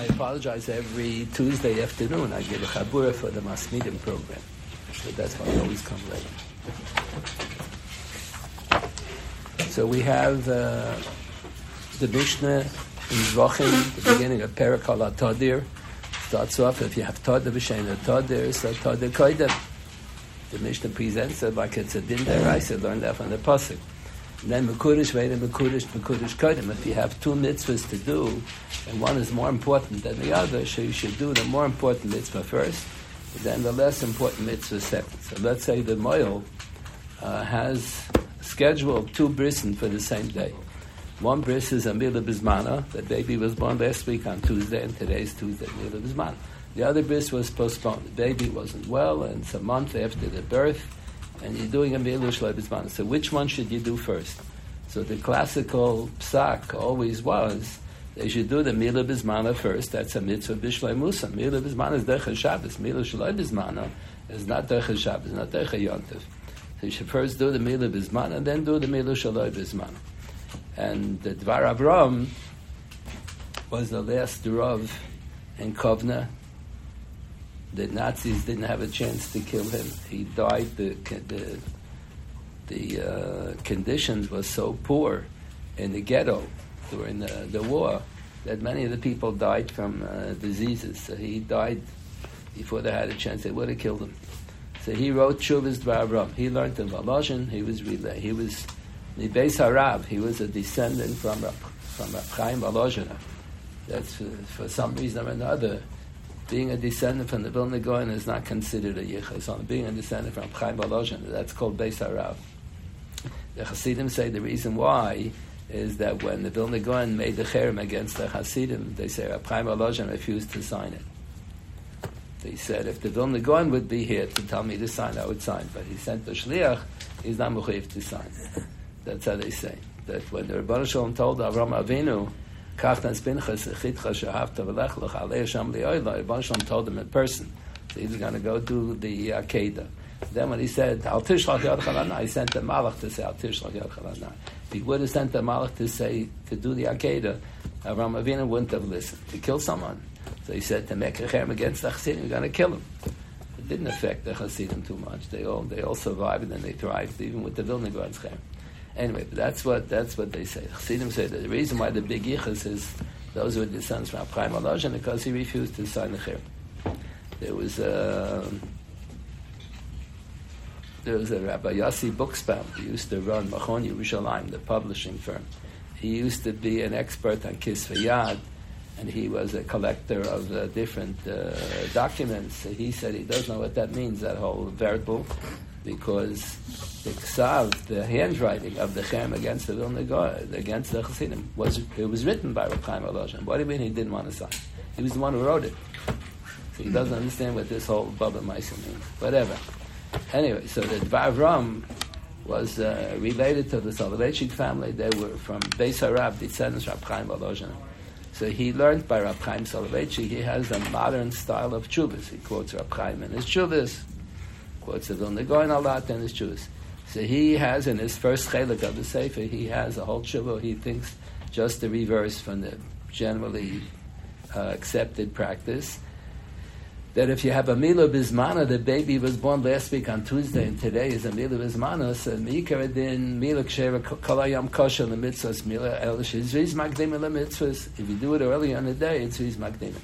I apologize. Every Tuesday afternoon, I give a chabura for the Masmidim program. So that's why I always come late. So we have uh, the Mishnah in Zvachim, the beginning of Perakal Tadir. Starts off, if you have Tadir B'Shein Tadir, so Tadir Koidem. The Mishnah presents it like it's a din deraisa, learned that from the Pasuk. And then Mekudish, Veda Mekudish, Mekudish Kodim. If you have two mitzvahs to do, and one is more important than the other, so you should do the more important mitzvah first, then the less important mitzvah second. So let's say the Moil uh, has scheduled two brisen for the same day. One bris is a Mila Bismana. The baby was born last week on Tuesday, and today's Tuesday, Mila Bismana. The other bris was postponed. The baby wasn't well, and it's a month after the birth, and you're doing a Mila Bismana. So which one should you do first? So the classical psak always was they should do the Mila Bismana first. That's a mitzvah Bishlai Musa. Mila Bismana is Derech Shabbos. Mila Shalai Bismana is not Derech Shabbos, not Derech Yontif. So you should first do the Mila Bismana, and then do the Mila Shalai Bismana. And the Dvar Avram was the last Rav in Kovna. The Nazis didn't have a chance to kill him. He died. The the, the uh, conditions were so poor in the ghetto during the, the war that many of the people died from uh, diseases. So he died before they had a chance. They would have killed him. So he wrote Shuvas Dvar Avram. He learned in Volozhin. He was relay. He was the Beis Harav, he was a descendant from from Rab Chaim. That's for, for, some reason or another, being a descendant from the Vilna Gaon is not considered a yichus. So being a descendant from Chaim Volozhiner, that's called Beis Harav. The Hasidim say the reason why is that when the Vilna Gaon made the cherem against the Hasidim, they say Chaim Volozhiner refused to sign it. They said if the Vilna Gaon would be here to tell me to sign, I would sign. But he sent the shliach, he's not mechayiv to sign. That's how they say. That when the Rebbe Shalom told Avram Avinu, Kachtan Pinchas, Chitcha Shahavta V'lech Lech Alei Hashem Li'oila, Rebbe Shalom told him in person. So he's going to go do the uh. Then when he said, Al Tishlach Yad Chalana, he sent the Malach to say, Al Tishlach Yad Chalana. If he would have sent the Malach to say, to do the Akedah, Avram Avinu wouldn't have listened, to kill someone. So he said, to make a cherem against the Chassidim, you're going to kill him. It didn't affect the Chassidim too much. They all, they all survived and they thrived, even with the Vilna Gaon's cherem. Anyway, that's what that's what they say. Chassidim say that the reason why the big yichus is those were the sons from Chaim Aloshan because he refused to sign the chir. There was a there was a Rabbi Yossi Buxbaum who used to run Machon Yerushalayim, the publishing firm. He used to be an expert on Kisvei Yad, and he was a collector of uh, different uh, documents. He said he doesn't know what that means, that whole verbal because the ksav, the handwriting of the Chem against the Vilna Gaon, against the Chassidim, was it was written by Reb Chaim Volozhin. What do you mean he didn't want to sign? He was the one who wrote it, so he doesn't understand what this whole Baba Maisa means. Whatever. Anyway, so the Dvar was uh, related to the Soloveitchik family. They were from Beis Harav, descendants of Reb Chaim Volozhin. So he learned by Rab Chaim Soloveitchik. He has a modern style of chuvas. He quotes Rab Chaim in his chuvas quotes the Vilna Gaon a lot and his Jews. So he has in his first chelik of the Sefer, he has a whole tshuva. He thinks just the reverse from the generally uh, accepted practice. That if you have a Mila Bismana, the baby was born last week on Tuesday, and today is a Mila Bismana, so Mikar din Mila Ksheva Kalayam Kosher the mitzvahs Mila El Shizriz Magdim the mitzvahs. If you do it early in the day, it's Riz Magdim.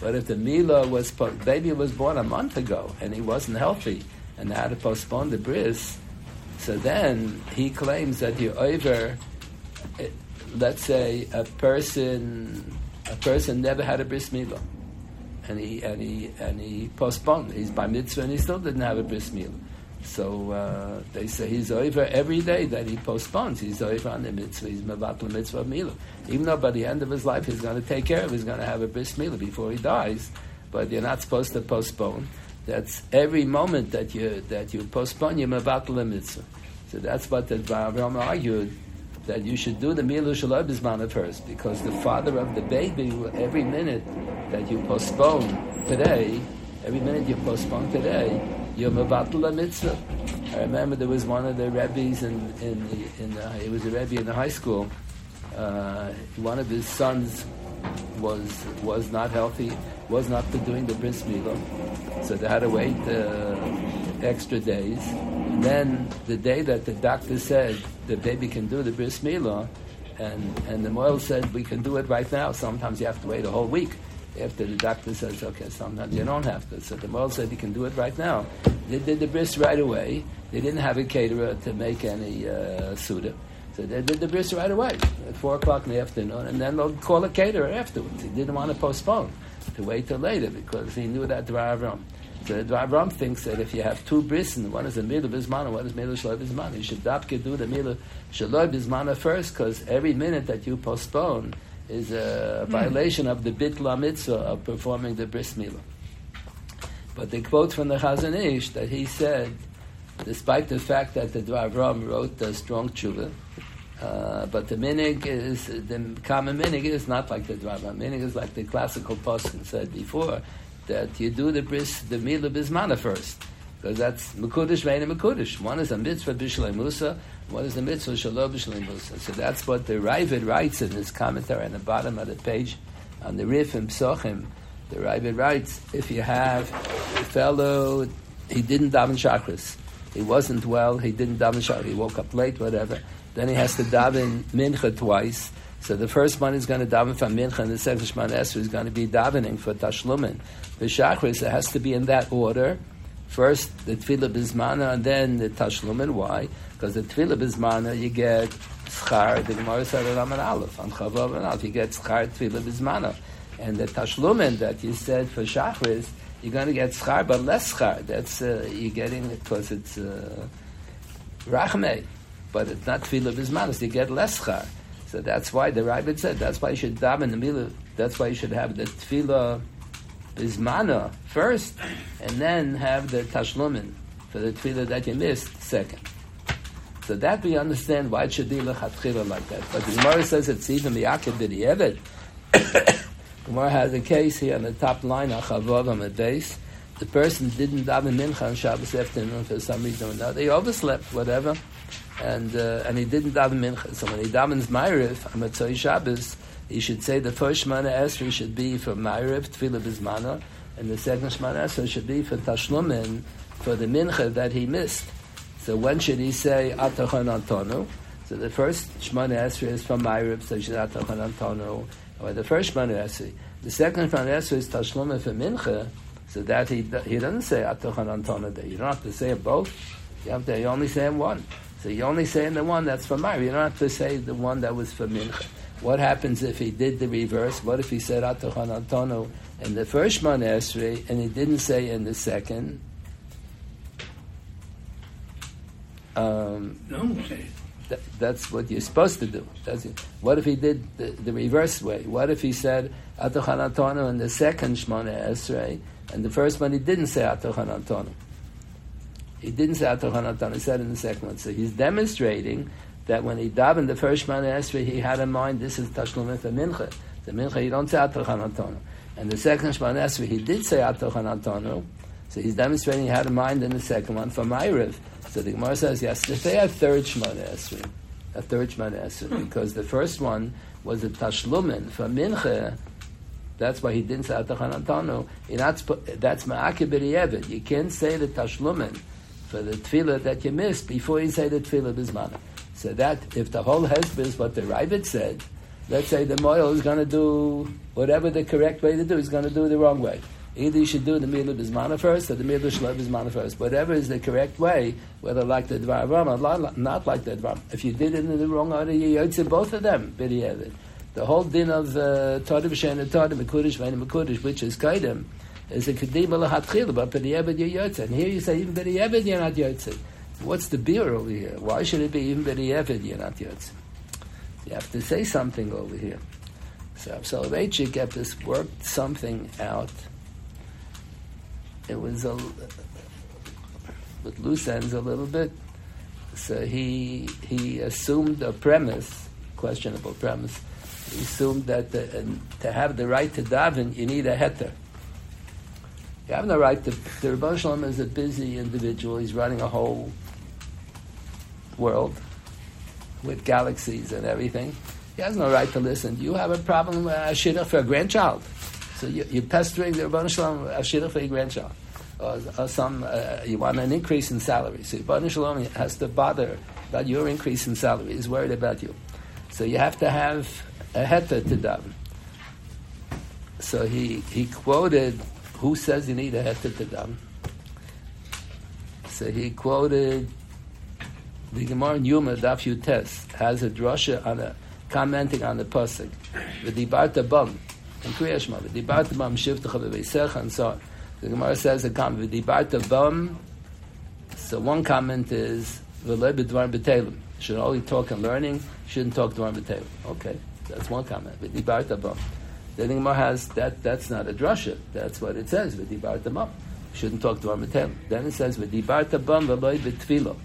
But if the Mila was, baby was born a month ago, and he wasn't healthy, and had to postpone the bris, so then he claims that you over, eh, let's say a person, a person never had a bris milah, and he and he and he postponed. He's by mitzvah and he still didn't have a bris milah. So uh, they say he's over every day that he postpones. He's over on the mitzvah. He's mevatel mitzvah milah. Even though by the end of his life he's going to take care of, he's going to have a bris milah before he dies. But you're not supposed to postpone. That's every moment that you that you postpone your mevatel mitzvah. So that's what the Avraham argued that you should do the milu shalom first because the father of the baby every minute that you postpone today, every minute you postpone today, you're mevatel mitzvah. I remember there was one of the rabbis in in the, in it was a rebbe in the high school. Uh, one of his sons was was not healthy, was not doing the bris milah, so they had to wait uh, extra days. Then the day that the doctor said the baby can do the bris milah, and and the moil said we can do it right now. Sometimes you have to wait a whole week after the doctor says, okay, sometimes you don't have to. So the moil said you can do it right now. They did the bris right away. They didn't have a caterer to make any uh, suda. So they did the bris right away at 4 o'clock in the afternoon, and then they'll call a caterer afterwards. He didn't want to postpone, to wait till later, because he knew that Dvar Avram. So Dvar Avram thinks that if you have two bris, and one is a milah bismana, one is milah shaloi bismana, you should dapke do the milah shaloi bismana first, because every minute that you postpone is a hmm. violation of the bitla mitzvah of performing the bris milah. But the quote from the Chazon Ish that he said, despite the fact that the Dvar Avram wrote the strong tshuva, uh, but the minig is the common minig is not like the drama. Minig is like the classical postin said before that you do the bris the mila bismana first because that's mekudesh vein mekudesh. One is a mitzvah bishlei musa, one is a mitzvah shalom bishlei musa. So that's what the Ravid writes in his commentary on the bottom of the page on the Rif and Psochim. The Ravid writes if you have a fellow he didn't daven chakras. He wasn't well. He didn't daven chakras. He woke up late. Whatever then he has to daven mincha twice. So the first one is going to daven for mincha, and the second shman esrei is going to be davening for tashlumin. The shachris it has to be in that order. First the tefillah bismana, and then the tashlumin. Why? Because the tefillah bismana you get schar. The Gemara said on Aleph on Chavav and Aleph. You get schar tefillah bismana, and the tashlumin that you said for shachris, you're going to get schar, but less schar. That's uh, you're getting it because it's uh, but it's not tefillah bismanis. You get less char. So that's why the Ravid said that's why you should daven the milah. That's why you should have the tefillah bismana first, and then have the tashlumin for the tefillah that you missed second. So that we understand why it should be lechatchila like that. But the Gemara says it's even miyakid b'di'evet. Gemara has a case here on the top line, achavav on the base. The person didn't daven mincha on Shabbos afternoon for some reason or another. He overslept, whatever and uh, and he didn't daven mincha. So when he davens Ma'ariv on Matzoi Shabbos, he should say the first Shemana Esrei should be for Ma'ariv, Tefillah Bizmana, and the second Shemana Esrei should be for Tashlumin, for the mincha that he missed. So when should he say Atachon Antonu? So the first Shemana Esrei is from Ma'ariv, so he should Atachon Antonu, or the first Shemana Esrei. The second Shemana Esrei is Tashlumin for mincha, so that he he doesn't say Atachon Antonu. You don't have to say both. You have to you only say one. So you only say in the one that's for Mari. You don't have to say the one that was for Mincha. What happens if he did the reverse? What if he said Atachan Antono in the first Esrei and he didn't say in the second? Um, Don't say that, that's what you're supposed to do. What if he did the, the reverse way? What if he said Atachan Antono in the second Shemana Esrei and the first one he didn't say Atachan Antono? He didn't say Atoch he said in the second one. So he's demonstrating that when he davened the first Shemana Esrei, he had in mind this is Tashlum for Mincha. The Mincha, you don't say Atoch And the second Shemana Esrei, he did say Atoch So he's demonstrating he had in mind in the second one for Ma'ariv. So the Gemara says has to say a third Shemana Esrei. A third Shemana Esrei. Because the first one was a Tashlumin for Mincha. That's why he didn't say Atachan Antonu. That's Ma'akibir You can't say the Tashlumin for the tefillah that you missed before you say the tefillah bismana. So that if the whole hezbollah is what the Ravid said, let's say the moil is going to do whatever the correct way to do, he's going to do the wrong way. Either you should do the milah bismana first or the milah shlov bismana first. Whatever is the correct way, whether like the dvar or not like the dvar. If you did it in the wrong order, you yotze both of them. The whole din of uh, Todim Shen Todim Mekudish Vein Mekudish, which is Kaidim, is a kedima lahatchila, but b'di'eved you're yotze. And here you say even b'di'eved you're not yotze. What's the beer over here? Why should it be even b'di'eved you're not yotze? You have to say something over here. So Soloveitchik kept this worked something out. It was a with loose ends a little bit. So he he assumed a premise, questionable premise. He assumed that the, to have the right to daven, you need a heter. You have no right to. The Rebbe Shalom is a busy individual. He's running a whole world with galaxies and everything. He has no right to listen. You have a problem with a shidduch for a grandchild. So you, you're pestering the Rebbeinu Shalom a shidduch for your grandchild. Or, or some, uh, you want an increase in salary. So Rebbeinu Shalom has to bother about your increase in salary. He's worried about you. So you have to have a heter to daven. So he, he quoted, who says you need a heter to daven? So he quoted the Gemara in Yuma Daf Yutes has a drasha on a commenting on the pasuk. V'dibarta bam in Kriyashma. V'dibarta bam shivtecha and so on. The Gemara says a comment. V'dibarta bam. So one comment is v'lei b'dvar. Should only talk and learning. Shouldn't talk dvar b'telim. Okay, that's one comment. V'dibarta bam. Then the Gemara has that. That's not a drasha. That's what it says. V'dibarta bam. Shouldn't talk dvar b'telim. Then it says v'dibarta bam v'lei b'tfilo.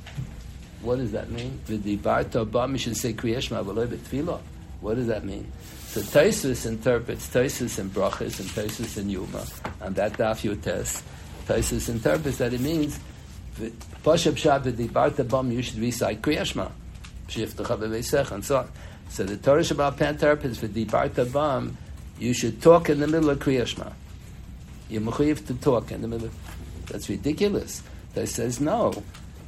What does that mean? V'dibarta bam. You should say kriyashma v'lei b'tfilo. What does that mean? So Taisus interprets Taisus in Brachas and Taisus in Yuma, and that Daf Yutes. Taisus interprets that it means Pasha Pshat v'dibarta bam. You should recite kriyashma, shiftecha v'veisech, and so on. So the Torah Shabbat Pan interprets v'dibarta bam. You should talk in the middle of kriyashma. You're mechuyev to talk in the middle. That's ridiculous. They says no.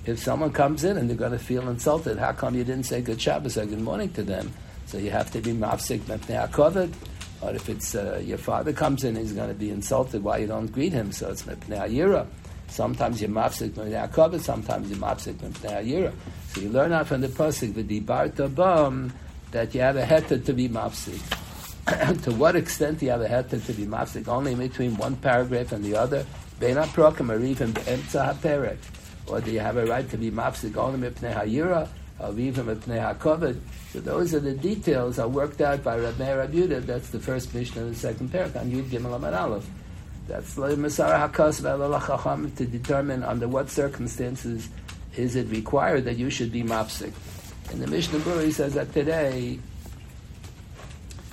If someone comes in and they're going to feel insulted, how come you didn't say good Shabbos or good morning to them? So you have to be mafsik mepnei hakovid. Or if it's uh, your father comes in, he's going to be insulted. Why you don't greet him? So it's mepnei ayira. Sometimes you're mafsik mepnei hakovid. Sometimes you're mafsik mepnei ayira. So you learn out from the pasuk v'dibarta bam that you have a heter to be mafsik. to what extent do you have a heter to be mafsik? Only between one paragraph and the other. Bein haprokim or even emtza haperek. Or do you have a right to be mafsik only mipnei hayira? Or even mipnei hakovid? So those are the details are worked out by Rabbi Rabuda. That's the first mission of the second parak on Yud Gimel Amad Aleph. That's the Masara Hakas to determine under what circumstances is it required that you should be mafsik. And the Mishnah Berurah says that today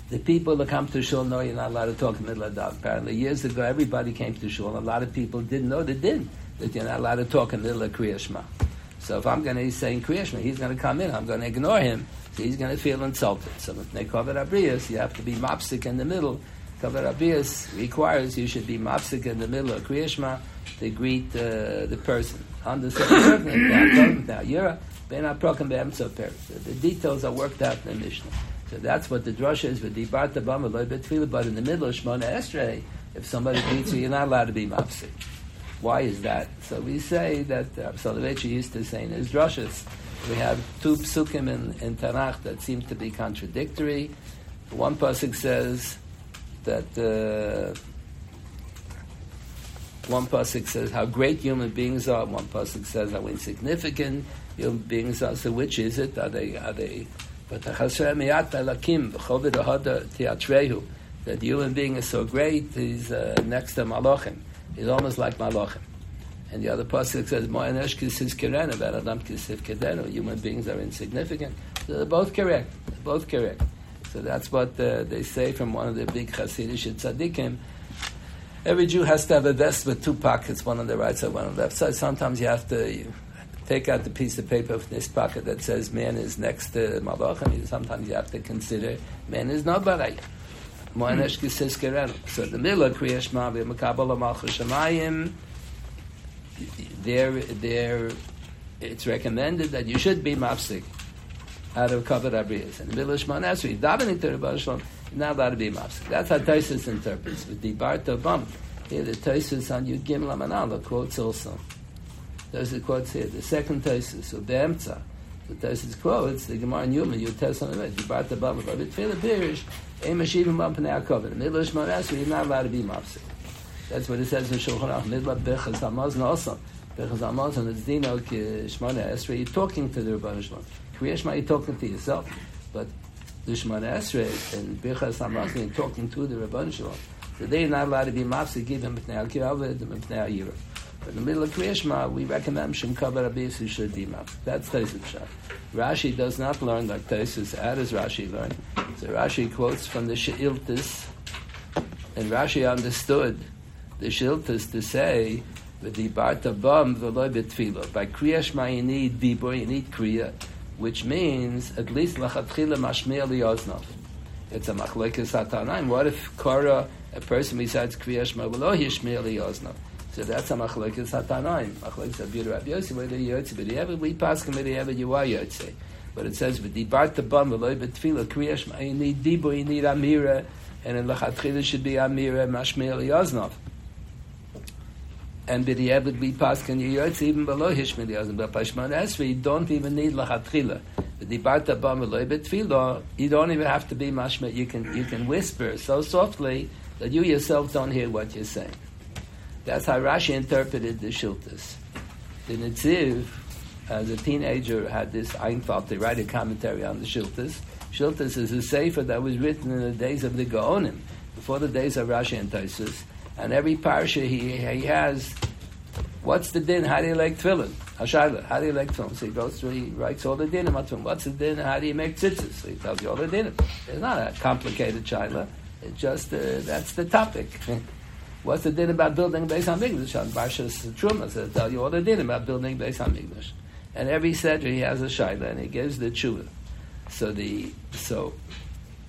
the people that come to shul know you're not allowed to talk in the middle of the Apparently, years ago, everybody came to shul. And a lot of people didn't know they did that you're not allowed to talk in the middle of Kriya Shema. So if I'm going to be saying Kriya Shema, he's going to come in. I'm going to ignore him. So he's going to feel insulted. So if they cover abrius, you have to be mopsik in the middle. Cover abrius requires you should be mopsik in the middle of Kriya Shema to greet uh, the person. Second now you're the details are worked out in the Mishnah. So that's what the drasha is Bama but in the middle of Shmona Esrei, if somebody greets you, you're not allowed to be mopsik. Why is that? So we say that uh, used to say in his drushes, we have two psukim in, in Tanakh that seem to be contradictory. One pasuk says that uh, one pasuk says how great human beings are. One pasuk says how insignificant human beings are. So which is it? Are they? Are they? But that human being is so great, he's uh, next to Malachim. He's almost like Malachim. And the other pasuk says, "Mo'anesh kisis kirena, adam kisif kedenu." Human beings are insignificant. So they're both correct. They're both correct. So that's what uh, they say from one of the big Hasidic tzaddikim. Every Jew has to have a vest with two pockets, one on the right side, one on the left side. Sometimes you have to you take out the piece of paper from this pocket that says man is next to Malach, sometimes you have to consider man is not Baray. Mo'anesh hmm. kisis. So the middle of Kriyash Mavi, Makabala Malchus Shemayim, there, there, it's recommended that you should be mafsik out of covered abriyas. In the middle of Shemon Esrei, davening to Shalom, you're not allowed to be mafsik. That's how Taisus interprets. With the Barta Bum, here the Taisus on Yud Gimel Amanala quotes also. There's the quotes here. The second Taisus, so Be'emtza, the Taisus quotes, the Gemara Yuma, you test on the Barta Bum, but it Tefillah Pirish, Ein Mashivim Bum Pnei HaKovet. In the middle of Esrei, you're not allowed to be mafsik. That's what it says in Shulchan Aruch. Midla Bechaz Hamazon also. Bechaz Hamazon is Dino uh, Shmona Esrei. You're talking to the Rebbeinu Shalom. Kriya Shema, you're talking to yourself. But the Shmona Esrei and Bechaz Hamazon, you're talking to the Rebbeinu Shalom. So they're not allowed to be mafsi, give him HaKiyavad and B'nei HaYirah. But in the middle of Kriya Shema, we recommend Shem Kabar Abiyas who should be mafsi. That's Taisus. Rashi does not learn like Taisus. How does Rashi learn? So Rashi quotes from the She'iltis, and Rashi understood the shiltas to say the dibarta bam v'loy betfilo. By kriya shma you need dibur, you need kriya. which means at least lachatchila mashmiel liyoznov. It's a machlekes hatanaim. What if Korah, a person besides Kriyash Mavalo, Yishmiel liyoznov? So that's a machlekes hatanaim. Machlekes abir Rabbi Yossi, whether yotze b'diavad, we pass b'diavad, you are yotze. But it says v'dibart tabam v'loy b'tfila Kriyash. You need dibu, you need amira, and in lachatchila should be amira mashmiel liyoznov and b'diavad we pass can you yotz even below hishmil yazim but pashman esri you don't even need lachatchila v'dibarta bam v'loy betfilo you don't even have to be mashma you can you can whisper so softly that you yourself don't hear what you're saying that's how Rashi interpreted the Shiltas the Nitziv as a teenager had this Einfalt to write a commentary on the Shiltas Shiltas is a sefer that was written in the days of the Gaonim before the days of Rashi and Taisus and every parsha he, he has, what's the din? How do you like tefillin? Hashayla, how do you like tefillin? So he goes through, he writes all the dinim. What's the din? How do you make tzitzis? So he tells you all the dinim. It's not a complicated shayla. It's just, uh, that's the topic. What's the din about building based Beis HaMikdash? On Parshas Truma, so tell you all the din about building Beis HaMikdash. And every Sedra he has a shayla, and he gives the tshuva. So the, so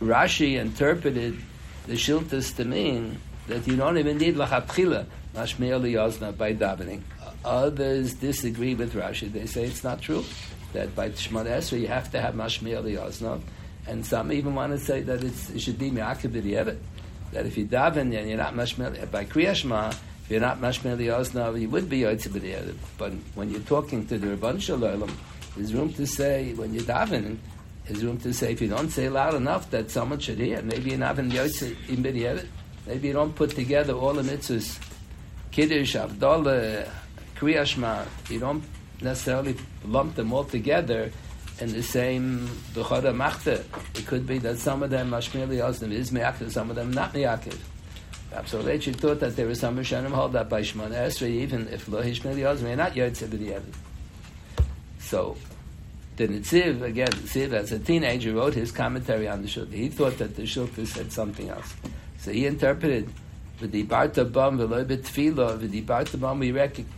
Rashi interpreted the Shiltas to mean that you don't even need lachatchila mashmir liyazna by davening. Others disagree with Rashi. They say it's not true that by Shemon Esrei you have to have mashmir liyazna, and some even want to say that it should be me'akib b'di'evet. That if you daven and you're not mashmir by kriyashma, if you're not mashmir liyazna, you would be yotze b'di'evet. But when you're talking to the Rabban Shalom, there's room to say when you're davening. There's room to say if you don't say loud enough that someone should hear. Maybe you're not in b'di'evet. Maybe you don't put together all the mitzvahs, Kiddush, Avdallah, Kriyashma, you don't necessarily lump them all together in the same Bechara Machte. It could be that some of them, Mashmir Yosnim, is Me'akiv, some of them not Me'akiv. Absolutely, she thought that there was some Rishonim hold that by Shemon Esrei, even if Lo Hishmir you're not Yotze B'di'evid. So, the Nitziv, again, Nitziv, as a teenager, wrote his commentary on the Shulchan. He thought that the Shulchan said something else. So he interpreted v'dibarta bam v'loy betfila v'dibarta bam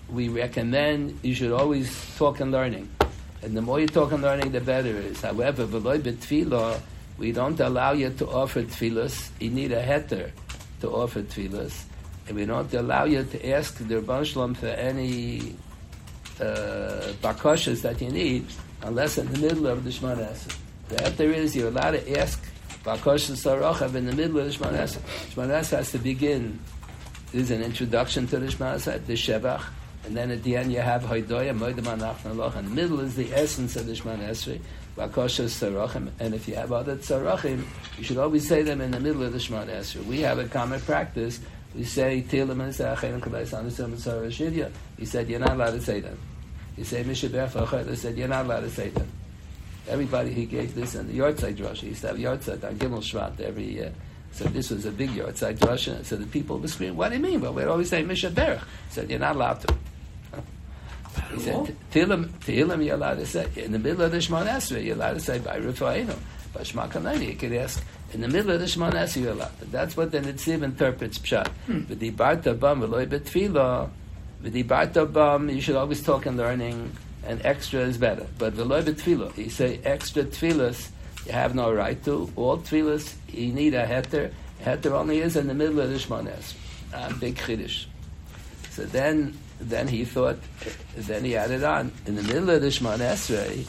we recommend you should always talk and learning, and the more you talk and learning, the better it is. However, we don't allow you to offer tefillas. You need a heter to offer tefillas, and we don't allow you to ask the Rebbe Shalom for any uh, bakashas that you need unless in the middle of the Shemana Esrei. The heter is you're allowed to ask Bakosh Sarachav in the middle of the Shemana Esrei. Shemana has to begin. There's an introduction to the Shemana Esrei, the Shevach, and then at the end you have Hoidoya, Moedim Anachna Loch. In the middle is the essence of the Shemana Esrei, Bakosh Sarachim. And if you have other Tzarachim, you should always say them in the middle of the Shemana Esrei. We have a common practice. We say and and. He said you're not allowed to say them. You say Mishabech. He said you're not allowed to say them. Everybody he gave this in the Yortzeit Rosh. He used to have Yortzeit on Gimel Shvat every year. So this was a big Yortzeit Rosh. So the people were screaming, what do you mean? Well, we'd always say Misha Berach. He said, you're not allowed to. He said, Tehillim, Tehillim you're allowed to say. In the middle of the Shemon Esrei, you're allowed to say, by Rufa'inu. By Shema Kanani, you could ask, in the middle of the Shemon Esrei, you're allowed. That's what the Nitziv interprets Pshat. Hmm. But the Barta Bam, Veloy Betfila, with the Barta Bam, you should always talk in learning and extra is better. But veloy betfilo, you say extra tfilas, you have no right to. All tfilas, you need a heter. Heter only is in the middle of the shmones. A ah, big chiddush. So then, then he thought, then he added on in the middle of the shmones,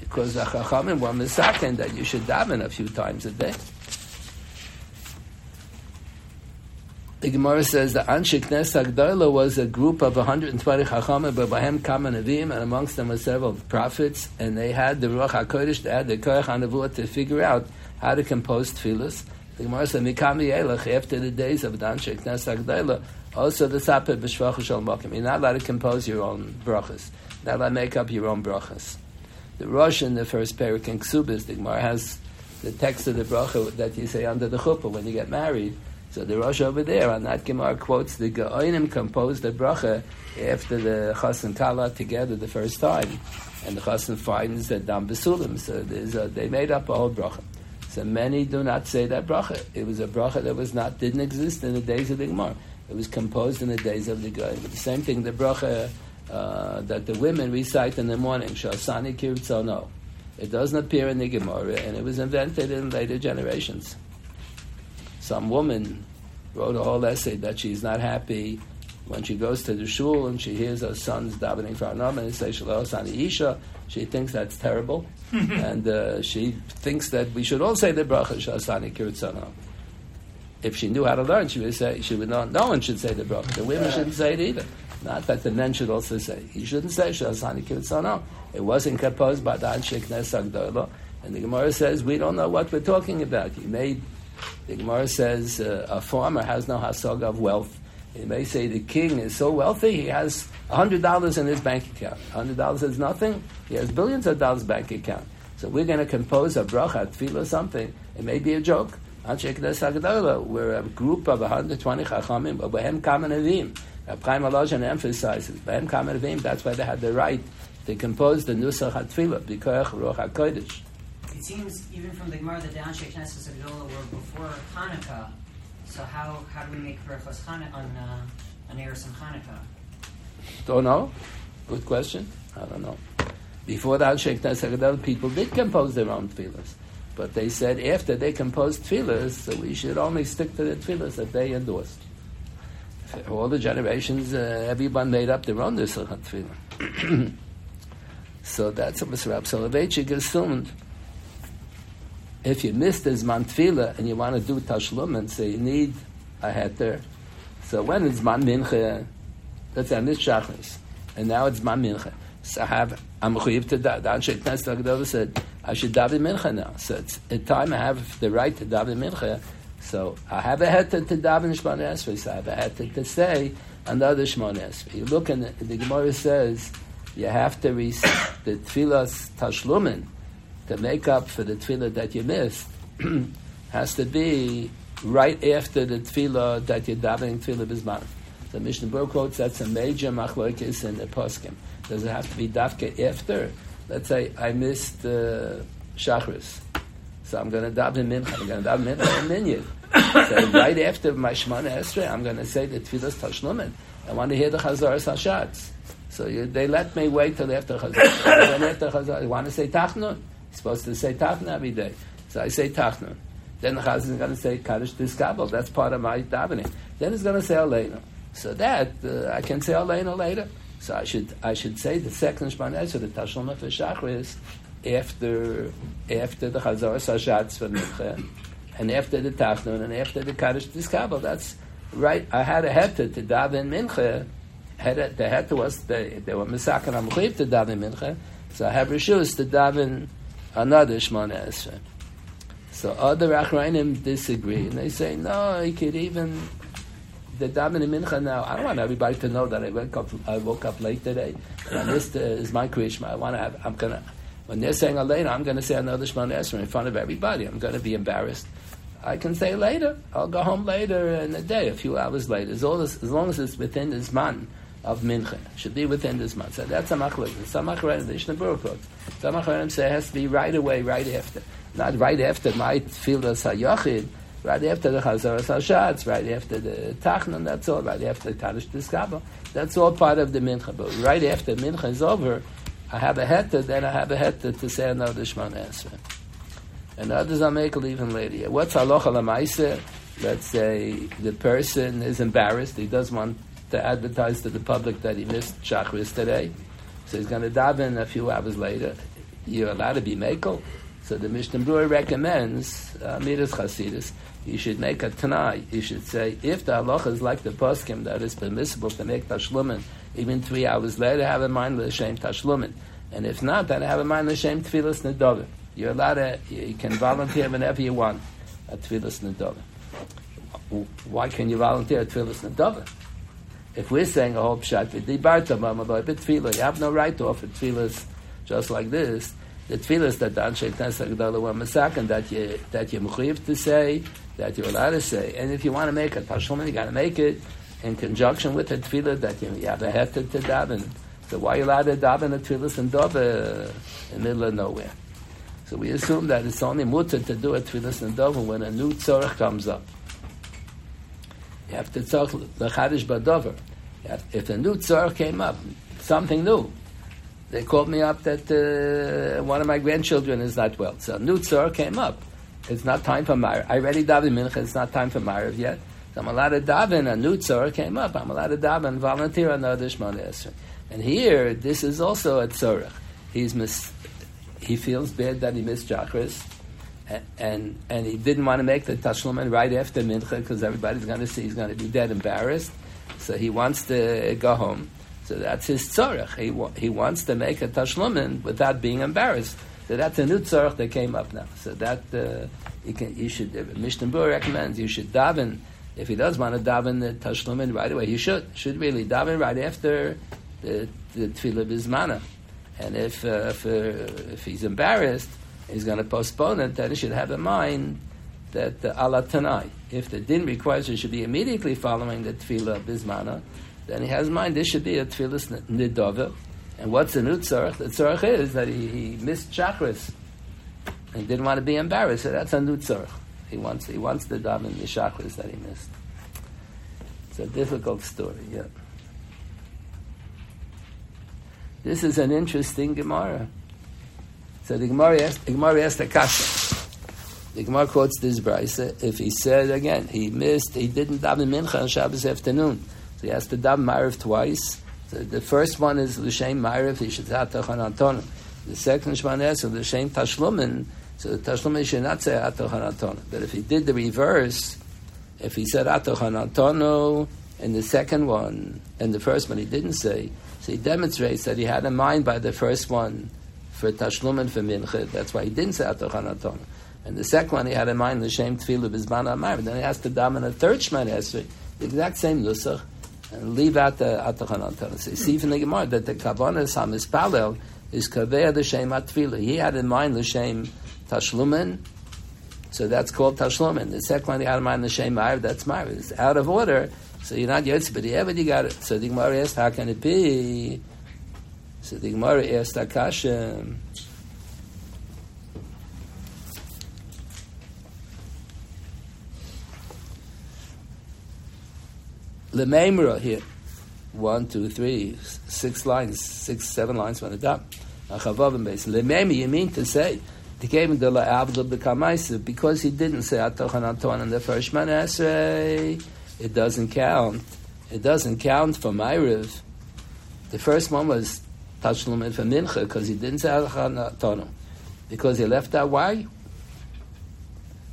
because the chachamim were misaken that you should daven a few times a day. The Gemara says the Anshe Knes Agdala was a group of 120 Chachamim, but Bahem Kama Nevi'im, and amongst them were several prophets, and they had the Ruach HaKodesh, they had the Koyach HaNevuah to figure out how to compose tefillahs. The Gemara says, Mikami Elach, after the days of the Agdala, also the Sapeh B'Shvach Shal Mokim. You're not allowed to compose your own brachas. Not allowed to make up your own brachas. The Rosh in the first parak in Ksubis, the Gemara has the text of the bracha that you say under the chuppah when you get married, so the Rosh over there on that Gemara quotes the Gaonim composed the bracha after the Chas and Kala together the first time, and the Chas finds that Dam Besulim. So a, they made up a whole bracha. So many do not say that bracha. It was a bracha that was not didn't exist in the days of the Gemara. It was composed in the days of the Gaonim. The same thing, the bracha uh, that the women recite in the morning, Shasani Kirtzono. It doesn't appear in the Gemara, and it was invented in later generations. Some woman wrote a whole essay that she's not happy when she goes to the shul and she hears her sons davening for Anam and say Shalom Isha. She thinks that's terrible, and uh, she thinks that we should all say the bracha Shasani Kirtzana. If she knew how to learn, she would say she would not. No one should say the bracha. The women shouldn't say it either. Not that the men should also say. He shouldn't say Shasani Kirtzana. It wasn't composed by the Anshe Knesset And the Gemara says we don't know what we're talking about. You made the Gemara says uh, a farmer has no hasog of wealth. You may say the king is so wealthy he has hundred dollars in his bank account. Hundred dollars is nothing. He has billions of dollars bank account. So we're going to compose a bracha, tefillah, something. It may be a joke. We're a group of 120 chachamim, but we're kamen avim. Chaim Aloshan emphasizes, Behem kamen avim. That's why they had the right to compose the nusach hatfilah, b'koach ruach hakodesh. It seems even from the Gemara that the Anshe Knesset Agdola were before Hanukkah. So how, how do we make Berachos Hanukkah on uh, on Eris and Hanukkah? Don't know. Good question. I don't know. Before the Anshe Knesset people did compose their own tefillahs. But they said after they composed tefillahs, so we should only stick to the tefillahs that they endorsed. All the generations, uh, everyone made up their own Nusach tefillah. so that's what Mr. Rab Soloveitchik assumed if you missed his mantfila and you want to do tashlum and say you need a heter, so when it's man mincha, let's say shachris, and now it's man mincha. So I have I'm to Sheikh Nestor said I should daven mincha now. So it's a time I have the right to daven mincha. So I have a heter to daven shmon esrei. So I have a heter to say another shmon esrei. You look and the, the Gemara says you have to recite the tefillas tashlumin to make up for the tefillah that you missed has to be right after the tefillah that you're davening tefillah bisman. The Mishnah Berurah quotes that's a major machlokes in the poskim. Does it have to be dafke after? Let's say I missed uh, shachris, so I'm going to daven mincha. I'm going to daven mincha minyan. so right after my shmana esrei, I'm going to say the tefillah tashlumin. I want to hear the chazar sashatz. So you, they let me wait till after chazar. then after chazar, I want to say tachnun supposed to say Tachnun every day. So I say Tachnun. Then the Chazan is going to say Kaddish Tiskabel. That's part of my davening. Then he's going to say Aleinu. So that, uh, I can say Aleinu later. So I should I should say the second Shman Esra, the Tashlum for Shachris, after after the Chazar Sashatz for Mincha, and after the Tachnun, and after the Kaddish Tiskabel. That's right. I had a heter to daven Mincha. Had a, the heter was, they, they were Misakan Amchiv to daven Mincha. So I have Rishus to daven another Shmona Esrei. So other Achrayim disagree, and they say, no, he could even, the Damin Mincha now, I don't want everybody to know that I woke up, I woke up late today, and this uh, is my Krishma, I want to have, I'm to, when they're saying a later, I'm going to say another Shmona Esrei in front of everybody, I'm going to be embarrassed. I can say later, I'll go home later in a day, a few hours later, as, as, long as it's within this man of mincha. Should be within this month. So that's a machlok. Some machlok, the Mishnah Berurah. Some say it has to be right away, right after. Not right after feel the sayachid, right after the chazar hashatz, right after the tachnan, that's all, right after the kaddish diskaba. That's all part of the mincha. But right after mincha is over, I have a heta, then I have a heta to say another shmona esrei. And others I make even later. What's halacha lamaisa? Let's say the person is embarrassed, he doesn't want to advertise to the public that he missed Shachris today. So he's going to daven a few hours later. You're allowed to be Mekel. So the Mishnah Berurah recommends, uh, Midas Chasidus, you should make a Tanai. You should say, if the halacha is like the poskim, that it's permissible to make Tashlumin, even three hours later, have in mind the L'Shem Tashlumin. And if not, then have in mind the L'Shem Tfilas Nedovim. You're allowed to, you can volunteer whenever you want at Tfilas Nedovim. Why can you volunteer at Tfilas Nedovim? If we're saying a whole pshat you have no right to offer tefillahs just like this. The tefillahs that the Anshe Knesset Gdolah were masakin that you that you're mechuyev to say, that you're allowed to say, and if you want to make a tashlumin, you got to make it in conjunction with the tefillah that you, you have a heter to daven. So why are you allowed to daven a tefillah and dover in the middle of nowhere? So we assume that it's only mutter to do a tefillah and dover when a new tzorach comes up. You have to tzorch the chadish badover. If a new tzor came up, something new, they called me up that uh, one of my grandchildren is not well. So new tzor came up. It's not time for Ma'ariv. I already daven mincha. It's not time for Ma'ariv yet. So I'm allowed to daven. A new tzor came up. I'm allowed to daven, volunteer another Shmona Esrei. And here, this is also a tzorach. He's mis- he feels bad that he missed chakras, and, and, and he didn't want to make the tashlumin right after mincha because everybody's going to see he's going to be dead embarrassed. So he wants to go home. So that's his tzorach. He, wa- he wants to make a tashlumin without being embarrassed. So that's a new tzorach that came up now. So that uh, you can you should uh, Mishnah recommends you should daven if he does want to daven the tashlumin right away. He should should really daven right after the, the tefillah bismana. And if uh, if, uh, if he's embarrassed, he's going to postpone it. Then he should have in mind that uh, Allah Tanai. If the din requires he should be immediately following the tefillah bismana, then he has in mind this should be a tefillah nidova. And what's the new tzarech? The tzarech is that he, he missed chakras and didn't want to be embarrassed. So that's a new tzarech. He wants he wants to daven the chakras that he missed. It's a difficult story. Yeah. This is an interesting Gemara. So the Gemara asked, the kasha. The Gemara quotes this brisa. If he said again, he missed, he didn't daven mincha on Shabbos afternoon, so he has to daven ma'ariv twice. So the first one is l'shem ma'ariv. He should say atochan antonim. The second shman is l'shem tashlumin. So the tashlumin should not say atochan antonim. But if he did the reverse, if he said atochan antono in the second one, and the first one he didn't say, so he demonstrates that he had in mind by the first one for tashlum and for mincha. That's why he didn't say atochan antono. And the second one he had in mind the shem tefillah bizman amar. Then he has to daven a third shman esrei, the exact same nusach, and leave out the. So you see from the gemara that the kavanas hamispalel is kaveya the shem atfila. He had in mind the shem tashlumin. So that's called tashlumin. The second one he had in mind the shem ma'ariv. That's ma'ariv. It's out of order. So you're not yotzi, but ever you got it. So the Gemara asked, how can it be? So the Gemara asked Akasha. Lememra here. One, two, three, six lines, six, seven lines on the top. Achavavim base. Lememra, you mean to say, because he didn't say atochan in the first man esrei. It doesn't count. It doesn't count for Ma'ariv. The first one was Tashlum for Mincha because he didn't say atochan. Because he left out why?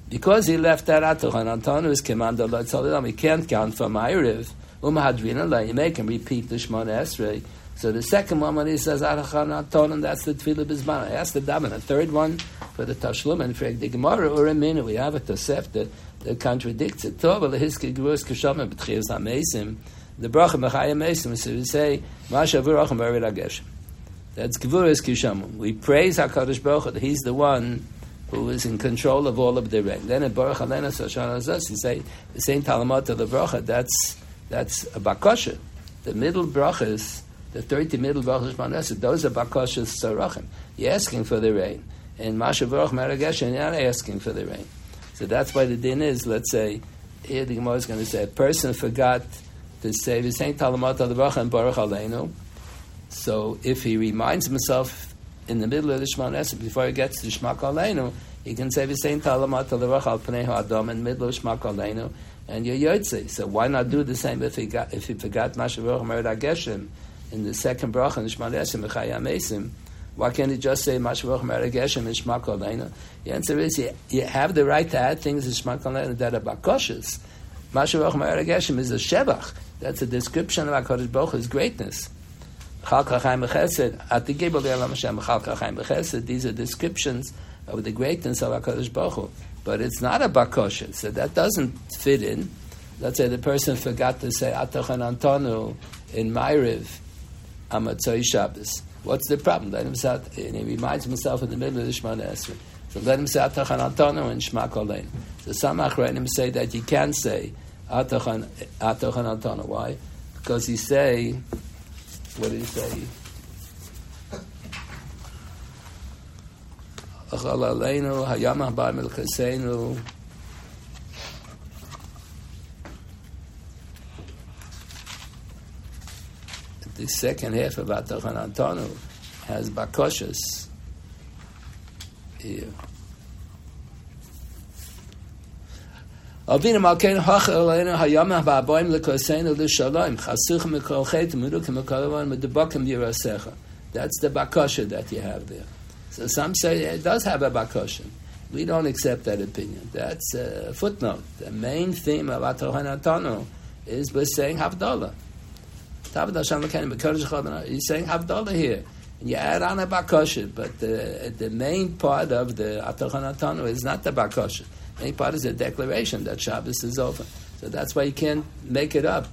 Because he left that atochan anton is command Allah. He can't count for Ma'ariv. Umahadrina you make him repeat the Shemona Esrei. So the second one when he says atochan anton, that's the Tefillah Bizman. I asked the Daman. The third one for the Tashlum and for the Gemara or a minute we have a Tosefta that contradicts it. Tov lehiske gvurus kisham b'tchias hamesim. The bracha mechaya mesim. So we say masha v'rachem b'arid hageshem. That's gvurus kisham. We praise Hakadosh Baruch Hu He's the one who is in control of all of the rain. Then in Baruch Alena Sashana Zos, you say the same Talamat of the bracha. That's that's a bakosha. The middle brachas, the thirty middle brachas Manesah, those are bakoshas sarachim. You're asking for the rain. And Masha Baruch Marageshem, you're not asking for the rain. So that's why the din is, let's say, here the Gemara is going to say, a person forgot to say the same Talamat al Baruch and Baruch Aleinu. So if he reminds himself in the middle of the Shema Nesr, before he gets to Shema Aleinu, he can say the same Talamat al Baruch al Pnei Adam in the middle of Shema Aleinu, and you're Yotze. So why not do the same if he got if he forgot Masha Baruch Mered Geshem in the second bracha in Shema Nesr Mechayam Esim? Why can't he just say Mashvach Merageshem in Shema Koleina? The answer is you, you have the right to add things in Shema Koleina that are bakoshes. Mashvach Merageshem is a shevach. That's a description of HaKadosh Baruch Hu's greatness. These are descriptions of the greatness of HaKadosh Baruch Hu. But it's not a bakosha, so that doesn't fit in. Let's say the person forgot to say Atachan Antonu in Ma'ariv, Amatzoi Shabbos. What's the problem? Let him say, and he reminds himself in the middle of the Shemona Esrei. So let him say Atachan Antonu and Shema Kolein. So some Achronim say that you can say Atachan Antonu. Why? Because he say, what did he say? The second half of Atachan Antonu has bakoshes here. Avinu elena hayama chasuch chet medebakim yirasecha. That's the bakosha that you have there. So some say it does have a bakosha. We don't accept that opinion. That's a footnote. The main theme of Atohan Atano is we're saying Havdalah. He's saying Havdalah here. And you add on a bakosha, but the, the main part of the Atohan Atano is not the bakosha. Main part is a declaration that Shabbos is over. So that's why you can't make it up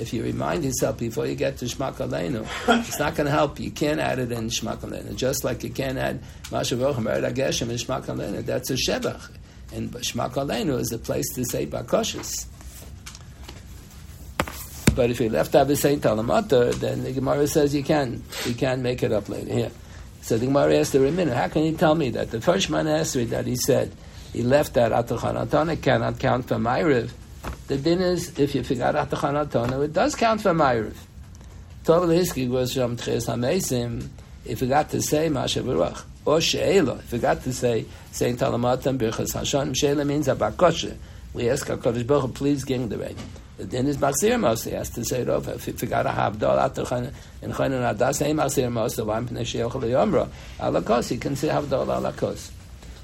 if you remind yourself before you get to Shmak Aleinu, it's not going to help. You can't add it in Shmak Aleinu, just like you can't add Mashav Rochem Ered Ageshem in Shmak Aleinu. That's a Shebach. And Shmak Aleinu is a place to say Bakoshes. But if you left out the Saint Talamata, then the Gemara says you can you can make it up later. Here, so the Gemara asked the Ramin, how can you tell me that the first Manasri that he said he left out Atachanatana cannot count for Ma'ariv? The din is, if you forgot Atachanatonu, it does count for Ma'ariv. Tov Hiski was from Tches HaMesim, you forgot to say Masha. Or She'ela, you forgot to say Saint Talamatam Birchas Hashan, She'ela means Abakoshe. We ask HaKadosh Baruch Hu, please give the rain. The din is Machzir Mos, he has to say it over. If you forgot to have Dol Atachan, in Chayin Adas, say Machzir Mos, the one Pnei She'el Yomra, Alakos, he can say have Dol Alakos.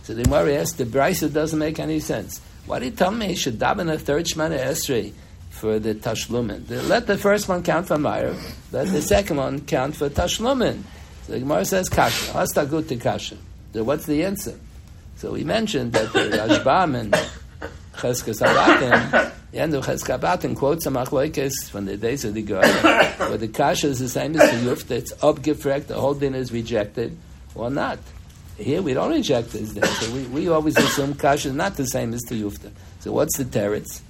So the Gemara asks, the Brisa doesn't make any sense. Why do you tell me he should daven a third Shemana Esrei for the Tashlumin? Let the first one count for Meir, let the second one count for Tashlumin. So the Gemara says Kasha. Hasta to Kasha. So what's the answer? So we mentioned that the Rashbam and Cheskas Abatim, the end of Cheskas Abatim quotes a Machloikis from the days of the God, where the Kasha is the same as the Yuf, that's upgefrekt, the whole din is rejected, or not. Here we don't reject this din. So we, we always assume kasha is not the same as tiyufta. So what's the teretz?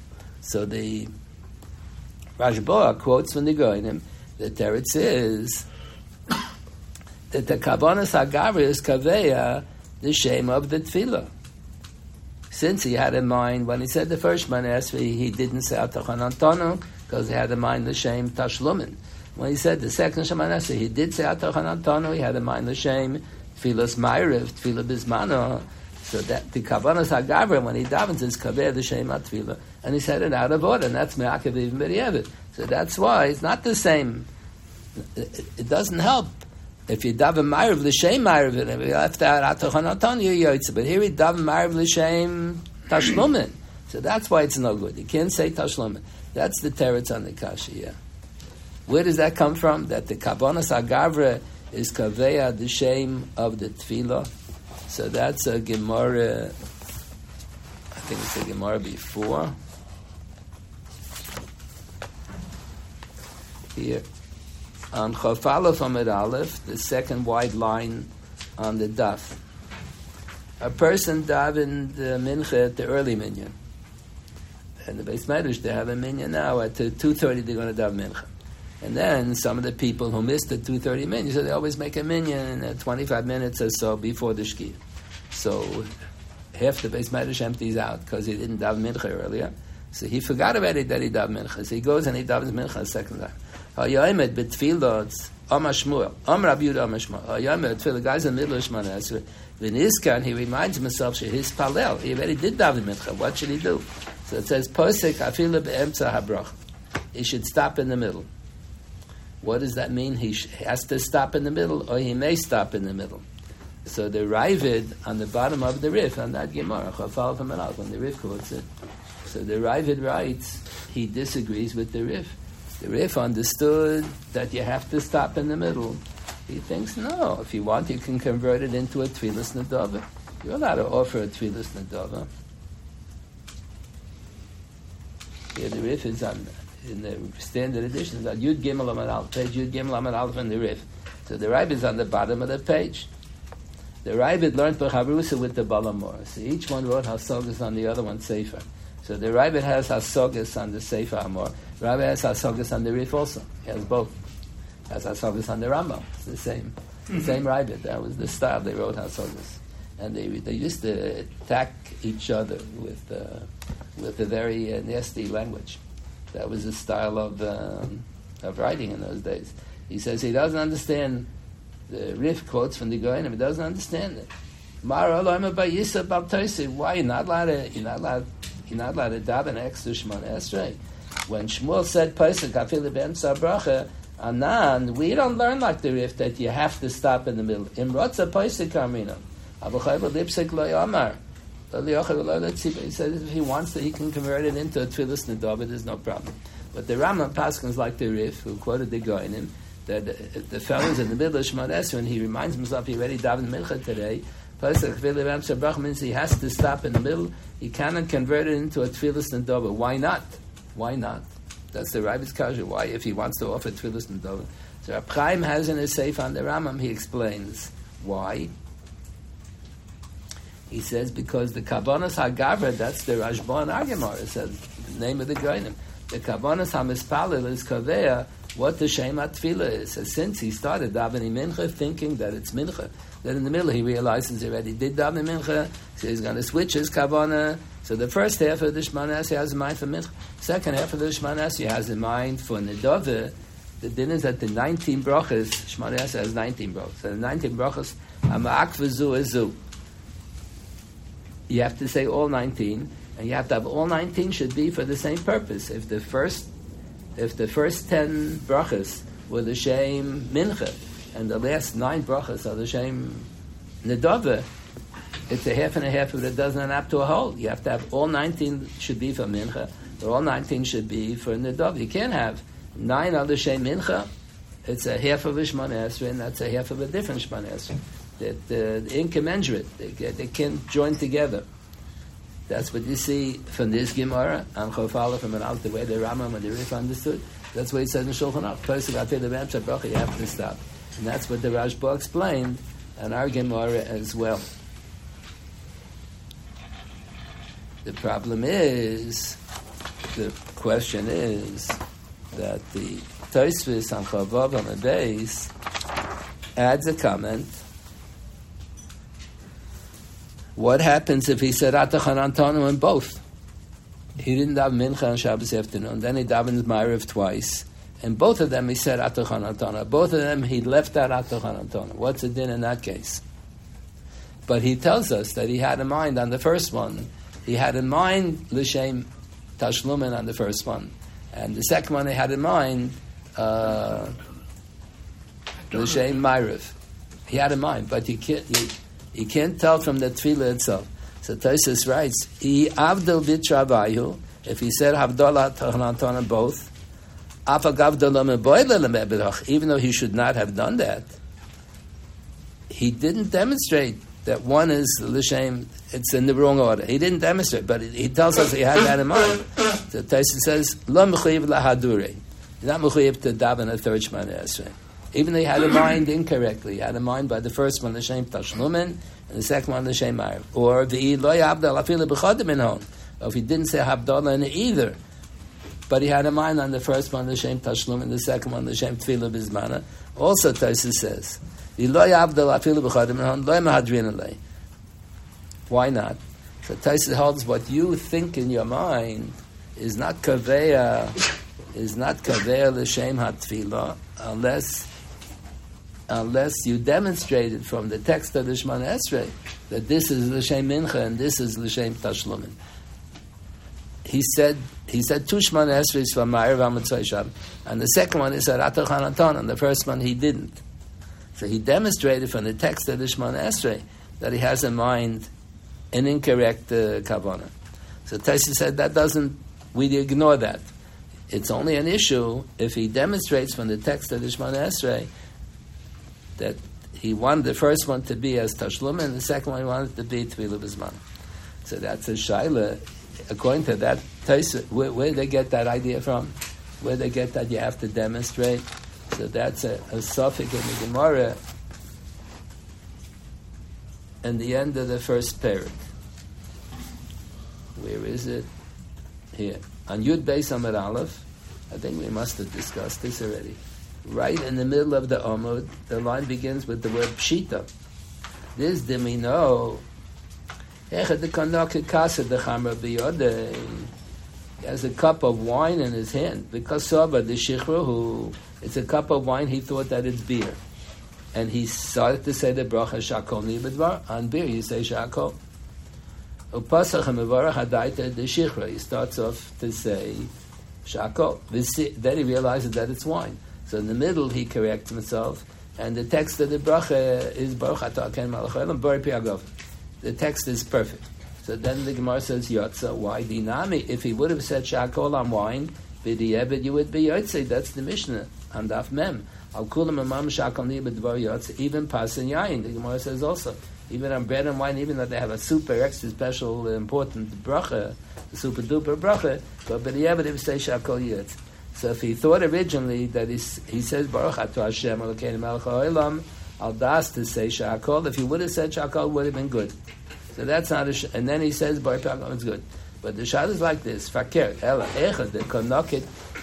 So the Rashba quotes from the Goinim, the teretz is that the agavra is kaveya, the shame of the tefillah. Since he had in mind, when he said the first manasri, he didn't say atachan antonu, because he had in mind the shame tashlumin. When he said the second Shemanasa, he did say Atachan Antonu, he had in mind the shame Tfilas Ma'ariv, Tfilah Bismano, so that the Kavanas HaGavra, when he davens, is Kaver the Shema Tfilah, and he said it out of order, and that's Me'akav even B'Riyevit. So that's why it's not the same. It, it doesn't help. If you daven Ma'ariv L'Shem Ma'ariv, and if you left out Atachan Aton, you're Yotze. But here he daven Ma'ariv L'Shem Tashlumin. So that's why it's no good. You can't say Tashlumin. That's the teretz on the Kashi, yeah. Where does that come from? That the Kavanas HaGavra is kaveya the shame of the tefillah. So that's a Gemara. I think it's a Gemara before. Here on Chafalef Amid Aleph, the second white line on the daf. A person davened the mincha at the early minyan. And the base medrash, they have a minyan now. At 2.30 they're going to daven mincha. And then some of the people who missed the 2.30 minyan, so they always make a minyan in 25 minutes or so before the shkia. So half the base medrash empties out because he didn't daven mincha earlier. So he forgot about it that he daven mincha. So he goes and he davens mincha a second time. Shemana Esrei. V'niskan, he reminds himself that his palel. He already did daven mincha. What should he do? So it says posek afilah be'emtza habrach. He should stop in the middle. What does that mean? He has to stop in the middle, or he may stop in the middle. So the Ravid on the bottom of the Rif, on that Gemara, when the Rif quotes it. So the Ravid writes, he disagrees with the Rif. The Rif understood that you have to stop in the middle. He thinks, no, if you want, you can convert it into a Tfilis Nadava. You're allowed to offer a Tfilis Nadava. Yeah, the Rif is on that in the standard edition that Yud Gimel Amad Aleph, page Yud Gimel Amad Aleph in the Rif. So the Ravid is on the bottom of the page. The Ravid learned Bechavirusa with the Balamor. So each one wrote Hasogas on the other one Sefer. So the Ravid has Hasogas on the Sefer Amor. Ravid has Hasogas on the Rif also. He has both. Has Hasogas on the Rambam. It's the same. The same Ravid. That was the style they wrote Hasogas. And they, they used to attack each other with, uh, with a very uh, nasty language. That was his style of, um, of writing in those days. He says he doesn't understand the Rif quotes from the Goinim, he doesn't understand it. Mara Why you're not allowed to, you're not allowed, you're not allowed to daven extra Shemon Esrei? When Shmuel said Pesach, Afil Ben Sabracha, Anan, we don't learn like the Rif that you have to stop in the middle. Imrotza Pesach Amina. Abuchayva Lipsik Lo Yamar. He says if he wants to, he can convert it into a Tfilis Nedavid, there's no problem. But the Rambam Paskins like the Rif, who quoted the Goinim, that the fellow's in the middle of Shemot and he reminds himself he already davened Mincha today. Means he has to stop in the middle. He cannot convert it into a Tfilis Nedavid. Why not? Why not? That's the Rabbi's Kasha. Why, if he wants to offer Tfilis Nedavid? So Chaim has in his Seif on the Rambam, he explains why. He says because the Kavanas Hagavra, that's the Rashban Agamar, it says the name of the Goinim. The Kavanas HaMispalil is Kaveya, what the Shema Tefillah is. So since he started davening Mincha, thinking that it's Mincha, then in the middle he realizes he already did daven Mincha, so he's going to switch his Kavana. So the first half of the Shemanas he has in mind for Mincha. Second half of the Shemanas he has in mind for Nedovah. The din is that the 19 brachas, Shemanas has 19 brachas. So the 19 brachas, Ama'ak v'zu ezu you have to say all 19, and you have to have all 19 should be for the same purpose. If the first, if the first 10 brachas were the same mincha, and the last nine brachas are the same nedava, it's a half and a half if it doesn't add up to a whole. You have to have all 19 should be for mincha, or all 19 should be for nedava. You can't have nine other same mincha. It's a half of a Esrei, and that's a half of a different Esrei that uh, incommensurate. They, they can't join together. That's what you see from this Gemara and Chofala from an out the way the Rambam and the Rif understood. That's what he says in Shulchan Aruch. First, about the Ramsha Bracha, you have to stop, and that's what the Rashba explained, and our Gemara as well. The problem is, the question is that the Tosfos on Chavav on the base adds a comment what happens if he said Atachan Antonu in both? He didn't daven Mincha on Shabbos afternoon, then he davened Ma'ariv twice, and both of them he said Atachan Antonu. Both of them he left out Atachan Antonu. What's the din in that case? But he tells us that he had in mind on the first one, he had in mind L'Shem Tashlumin on the first one, and the second one he had in mind uh, L'Shem Ma'ariv. He had in mind, but he can't. You can't tell from the tefillah itself. So Tosis writes, "I avdel vitravayu." If he said havdalah tachanatana both, even though he should not have done that, he didn't demonstrate that one is l'shem. It's in the wrong order. He didn't demonstrate, but he tells us he had that in mind. So Tosis says, "Lo mechuyev lahadure." He's not mechuyev to daven a third shmana esrei. Even he had a mind incorrectly, had a mind by the first one, the Shem Tashlumin, and the second one, the Shem. Or the Loy Abdal Afila B'chodim Or if he didn't say Havdalah in either, but he had a mind on the first one, the Shem Tashlum, and the second one, the Shem Tfilah Bizmana. Also, Taisa says. Why not? So Taisa holds what you think in your mind is not kaveya, is not kaveya l'shem hatfilah, unless unless you demonstrated from the text of the Shemana Esrei that this is l'shem mincha and this is l'shem tashlumin. He said he said two Shemana Esreis from Ma'ariv Amatzay and the second one is Aratach Hanatan, and the first one he didn't. So he demonstrated from the text of the Shemana Esrei that he has in mind an incorrect uh. So Taisi said that doesn't we ignore that. It's only an issue if he demonstrates from the text of the Shemana Esrei that he wanted the first one to be as Tashlum, and the second one he wanted to be Bizman. So that's a Shaila. According to that, where, where did they get that idea from? Where they get that you have to demonstrate? So that's a, a suffix in the Gemara in the end of the first parak. Where is it? Here. On Yud Beis Amid Aleph, I think we must have discussed this already right in the middle of the Amud, the line begins with the word Pshita. This know. He has a cup of wine in his hand. Because the it's a cup of wine, he thought that it's beer. and he started to say the bracha shakol nibadvar. On beer, you say shakol. Upasach mevarach hadaita the shichra. He starts off to say shakol. Then he realizes that it's wine. So in the middle, he corrects himself, and the text of the bracha is baruch ken malach piagov. The text is perfect. So then the Gemara says yotza. Why dinami? If he would have said shakol on wine, b'di'ebed, you would be yotze. That's the Mishnah on daf mem. Al kulam imam shakal ni b'dvar yotze. Even pas and yain. The Gemara says also even on bread and wine, even though they have a super extra special important bracha, super duper bracha, but b'di'ebed if say shakal yotze. So if he thought originally that he, he says Baruch Atu Hashem Elokeinu Melech Haolam, al das to say Shakol. If he would have said Shakol, would have been good. So that's not a. Sh- and then he says Baruch Atu it's good. But the shad is like this: Fakir Ela Echad the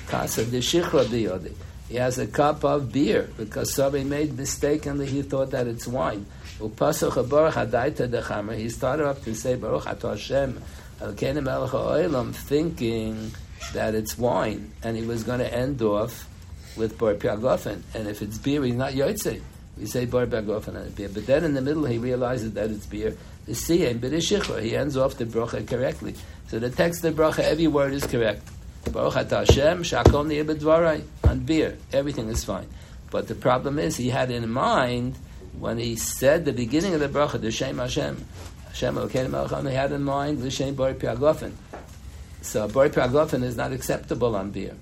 Kasa the Shichra Biyodi. He has a cup of beer because somebody made mistakenly he thought that it's wine. Upasuch Baruch Hadaita Dechamer. He started up to say Baruch Atu Hashem Elokeinu Melech Haolam, thinking that it's wine, and he was going to end off with bar piagofen. And if it's beer, he's not yotze. We say bar piagofen on beer. But then in the middle, he realizes that it's beer. The siyem, but He ends off the bracha correctly. So the text of the bracha, every word is correct. Baruch Hashem, shakol niyeh on beer. Everything is fine. But the problem is, he had in mind when he said the beginning of the bracha, the Shem Hashem, Hashem Elokeinu he had in mind the Shem Bar Piagofen. So Bori Pragofen is not acceptable on beer.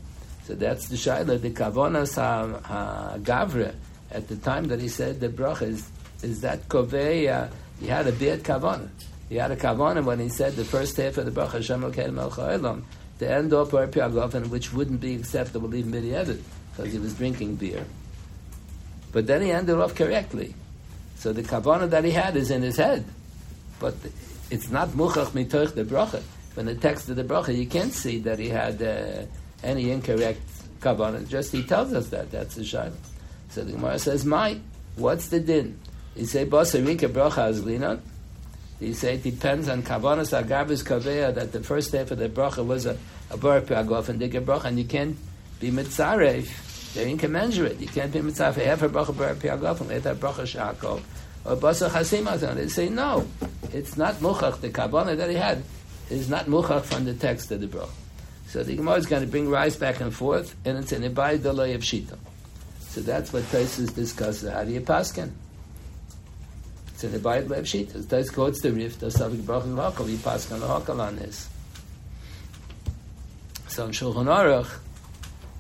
So that's the Shaila, the Kavonas HaGavre, at the time that he said the bracha is, is that Kovei, uh, he had a beard Kavona. He had a Kavona when he said the first half of the bracha, Hashem Haolam, the end of Bori which wouldn't be acceptable even B'di'evet, because he was drinking beer. But then he ended off correctly. So the Kavona that he had is in his head. But it's not Muchach Mitoch the bracha from the text of the bracha, you can't see that he had uh, any incorrect kavanah. Just he tells us that. That's the shayla. So the Gemara says, "My, what's the din?" He say, "Basarika bracha azlinon." He say it depends on kavanas agabis kaveya that the first day for the bracha was a a bar piagof and digga bracha, and you can't be mitzaref. They're incommensurate. You can't be mitzaref. Have a bracha bar piagof and let that bracha shakol or basa chasim They say no, it's not muchach the kavanah that he had is not muchach from the text of the bracha. So the Gemara is going to bring rice back and forth, and it's an ibai delay of shita. So that's what Taisus discusses. How do you paskin? It's an ibai delay of shita. Tais quotes the rif, the savik bracha and hakal, you paskin hakal on this. So in Shulchan Aruch,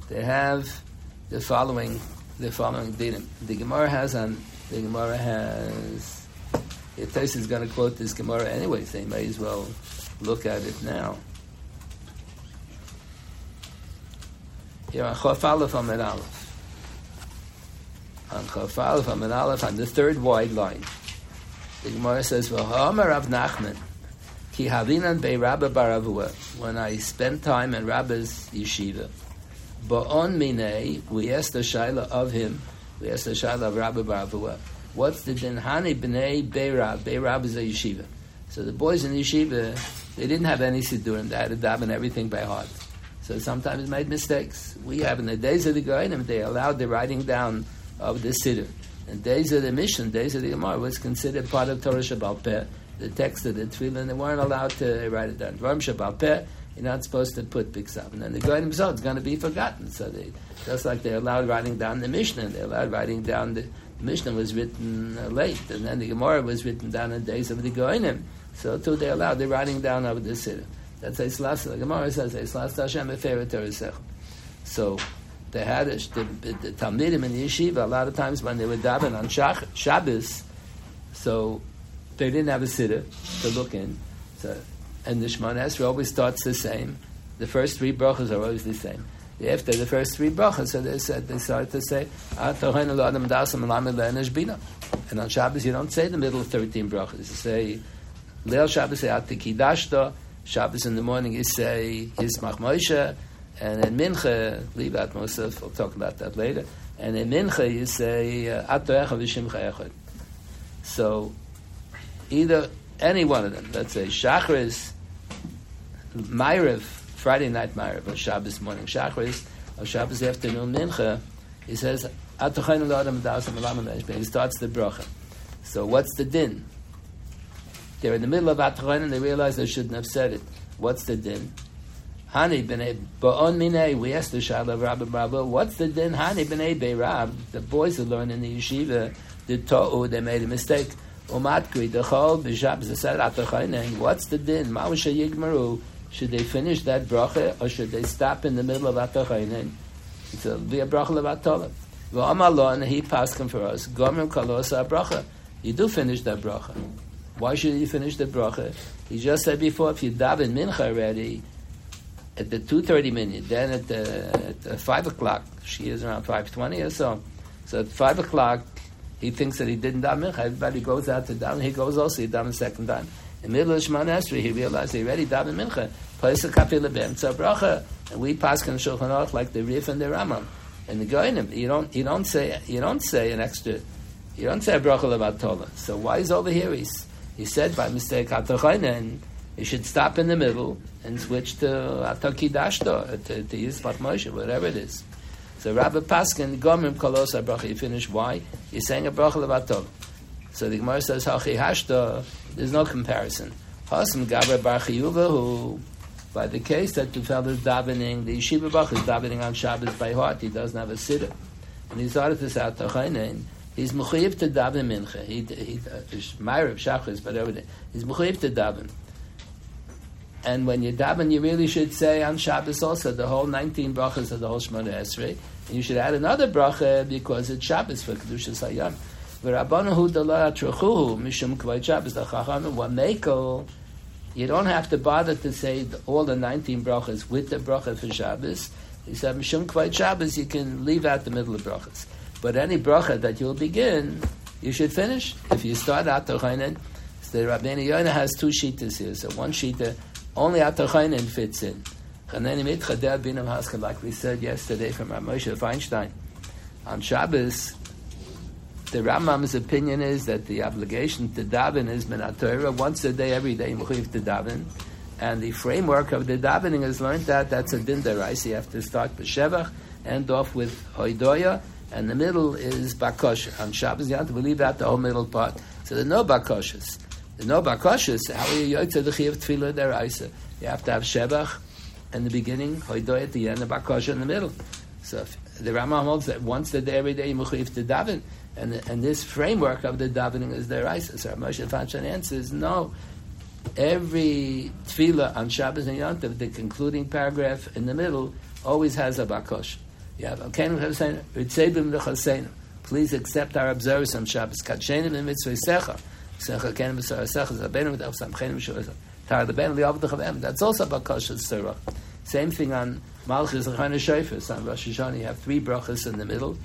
they have the following, the following dinim. The Gemara has on, the Gemara has, Taisus is going to quote this Gemara anyway, you may as well look at it now. Here on Chof Aleph Amid Aleph. On Chof Aleph Amid Aleph, on the third wide line, the Gemara says, V'ha'amar Rav Nachman, ki havinan be Rabba bar Avuha, when I spent time in Rabba's yeshiva, ba'on minei, we asked the shaila of him, we asked the shaila of Rabba bar Avuha, what's the din hani b'nei Beirab? Beirab is a yeshiva. So the boys in the yeshiva, they didn't have any siddurim. They had to daven everything by heart. So sometimes made mistakes. We have in the days of the Goinim, they allowed the writing down of the siddur. In days of the mission, days of the Gemara was considered part of Torah Shabbal Peh, the text of the Tefillah, and they weren't allowed to write it down. Dvarim Shabbal Peh, you're not supposed to put Biksav. And then the Goinim so it's going to be forgotten. So they, just like they allowed writing down the Mishnah, they allowed writing down the, the Mishnah was written late, and then the Gemara was written down in days of the Goinim. So too they allow the writing down of the siddur. That's Eislas. The Gemara says Eislas Hashem Eferet So they had a, the, the, the Talmidim in the yeshiva a lot of times when they were davening on Shach, Shabbos, so they didn't have a siddur to look in. So and the Shemona Esrei always starts the same. The first three brachas are always the same. After the first three brachas, so they said they started to say, ah, and on Shabbos you don't say the middle of thirteen brachas. You say Leil Shabbos Atikidashta. Shabbos in the morning you say Yismach Moshe. And in Mincha, leave out Mosef, we'll talk about that later. And in Mincha you say uh, Atoecha V'Shimcha Echad. So either any one of them, let's say Shachris, Myrav, Friday night Myrav, or Shabbos morning Shachris, or Shabbos afternoon Mincha, he says Atochayin L'Adam Dasim Alam he starts the bracha. So what's the din? They're in the middle of Atochayin and they realize they shouldn't have said it. What's the din? Hani b'nei ba'on minei. We asked the Shalom Rabbi Rabbi, what's the din? Hani b'nei be'rab. The boys who learn in the yeshiva did ta'u. They made a mistake. Umatkri dechol b'shab zesed atachayin. What's the din? Ma'usha yigmaru. Should they finish that bracha or should they stop in the middle of? So be a bracha levatolah. V'amalon he paskin for us. Gomer kalosa bracha. You do finish that bracha. Why should you finish the bracha? He just said before, if you daven mincha already, at the 2.30 minute, then at the, at the 5 o'clock, she is around 5.20 or so. So at 5 o'clock, he thinks that he didn't daven mincha. Everybody goes out to daven. He goes also, he daven second time. In the middle of Shemana Esrei, he realized he already daven mincha. Place a lebem So bracha. And we pass in Shulchan Aruch like the Rif and the Rambam. And the Goinim, you don't, you don't say, you don't say an extra, you don't say a bracha Torah. So why is over here? He's, he said by mistake, and you should stop in the middle and switch to Ataki Dashto, to, to Moshe, whatever it is. So Rabbi Paskin, Gomim Kolos bracha, you finish, why? You're saying a bracha levatov. So the Gemara says, Hachi Hashto, there's no comparison. Hasam Gaber Bar who, by the case that the fellow is davening, the Yeshiva Bach is davening on Shabbos by heart, he doesn't have a sitter. And he's out of this out He's mechuyev to daven mincha. He, he, Myrav, Shachris, but. He's mechuyev to daven. And when you daven, you really should say on Shabbos also the whole 19 brachas of the whole Shemona Esrei. And you should add another bracha because it's Shabbos for Kedushas Hayam. V'rabbanahu dala atrachuhu mishum kvayt Shabbos the Chachamim wa mekel. You don't have to bother to say all the 19 brachas with the bracha for Shabbos. He said mishum kvayt Shabbos. You can leave out the middle of brachas. But any bracha that you'll begin, you should finish. If you start out the Rabbeinu Yonah has two shitas here. So one shita only Atachainen fits in. Like we said yesterday from Moshe Feinstein. On Shabbos, the Rambam's opinion is that the obligation to daven is Torah once a day, every day, Mechiv to daven. And the framework of the davening is learned that that's a din deraisa. You have to start with Shevach, end off with Hoidoya, and the middle is Bakosha. On Shabbos, have to leave out the whole middle part. So there are no Bakoshas. There are No bakashas. How are you yoytze the chiyav tefillah deraisa? You have to have shebach in the beginning, hoidoy at the end, and bakasha in the middle. So the Rambam holds that once a day, every day, you to daven, and and this framework of the davening is deraisa. So Moshe Feinstein answers no. Every tefillah on Shabbos and Yom the concluding paragraph in the middle, always has a bakosh. Please accept our observance on Shabbos. Kadshenim and mitzvah that's also about Sirach. Same thing on Malchus Chana Shofis. On Rosh Hashanah, you have three brachas in the middle.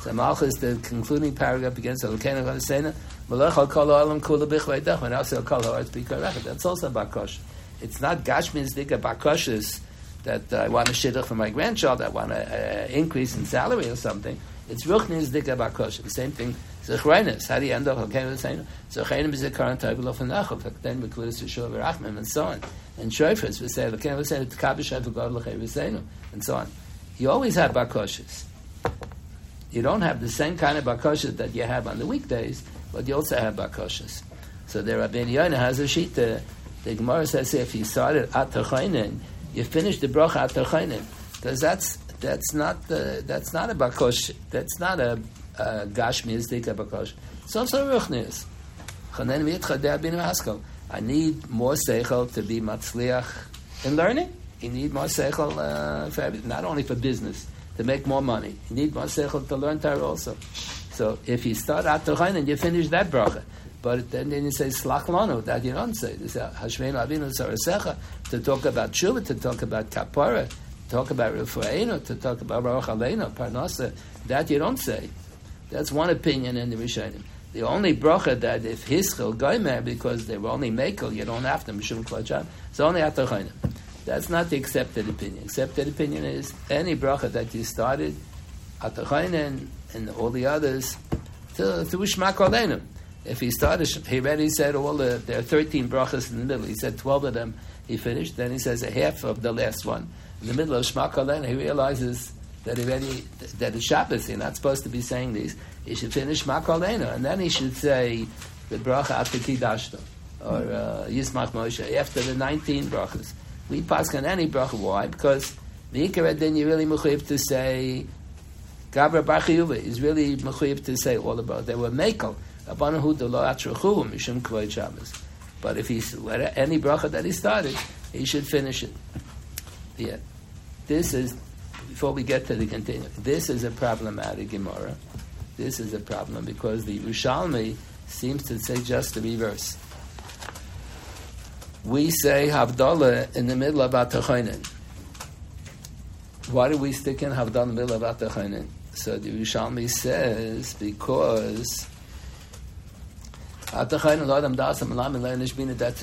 So Malchus, the concluding paragraph begins, Elkeinu Chana Malach al kol ha'olam kula bichvaydach, and also kol ha'aretz bikarech. That's also. It's not Gashmin's Dika Bakoshes that I want a shidduch for my grandchild, I want an uh, increase in salary or something. It's Ruchnin's Dika Bakoshes. The same thing Zechrenis. How do you end up? Okay, Zechrenim is a current type of Lofanachov. Then we close to Shul Rachmim and so on. And Shofers we say okay, we say God and so on. You always have bakoshes. You don't have the same kind of bakoshes that you have on the weekdays, but you also have bakoshes. So the Rabbi Yonah has a sheet. The, the Gemara says if you started at you finish the bracha at because that's that's not the, that's not a bakosh. That's not a Gashmi is Dika Bakosh. So so Haskell. I need more seichel to be matzliach in learning. You need more seichel uh, for not only for business to make more money. You need more seichel to learn Torah also. So if you start at the and you finish that bracha, but then, then you say slach lanu that you don't say. You say Hashmeinu Avinu Sarasecha to talk about tshuva, to talk about kapara, to talk about refueinu, to talk about baruch aleinu, parnasa. That you don't say. That's one opinion in the Rishonim. The only bracha that if hischel goymer because they were only makel, you don't have to mishum klacham. It's only after chayim. That's not the accepted opinion. Accepted opinion is any bracha that you started at the and all the others to to shmak If he started, he already said all the there are thirteen brachas in the middle. He said twelve of them. He finished. Then he says a half of the last one in the middle of shmak he realizes that already that is Shabbos. You're not supposed to be saying these. He should finish Makalena, and then he should say the bracha Atikidashta or uh, Yismach Moshe after the 19 brachas. We pass on any bracha. Why? Because the Ikar then you really mechuyev to say Gabra Bar is really mechuyev to say all about. They were mekel But if he's any bracha that he started, he should finish it. Yeah, this is before we get to the continue. This is a problematic Gemara. This is a problem because the Yerushalmi seems to say just the reverse. We say Havdalah in the middle of Atachonin. Why do we stick in Havdalah in the middle of Atachonin? So the Yerushalmi says because that's a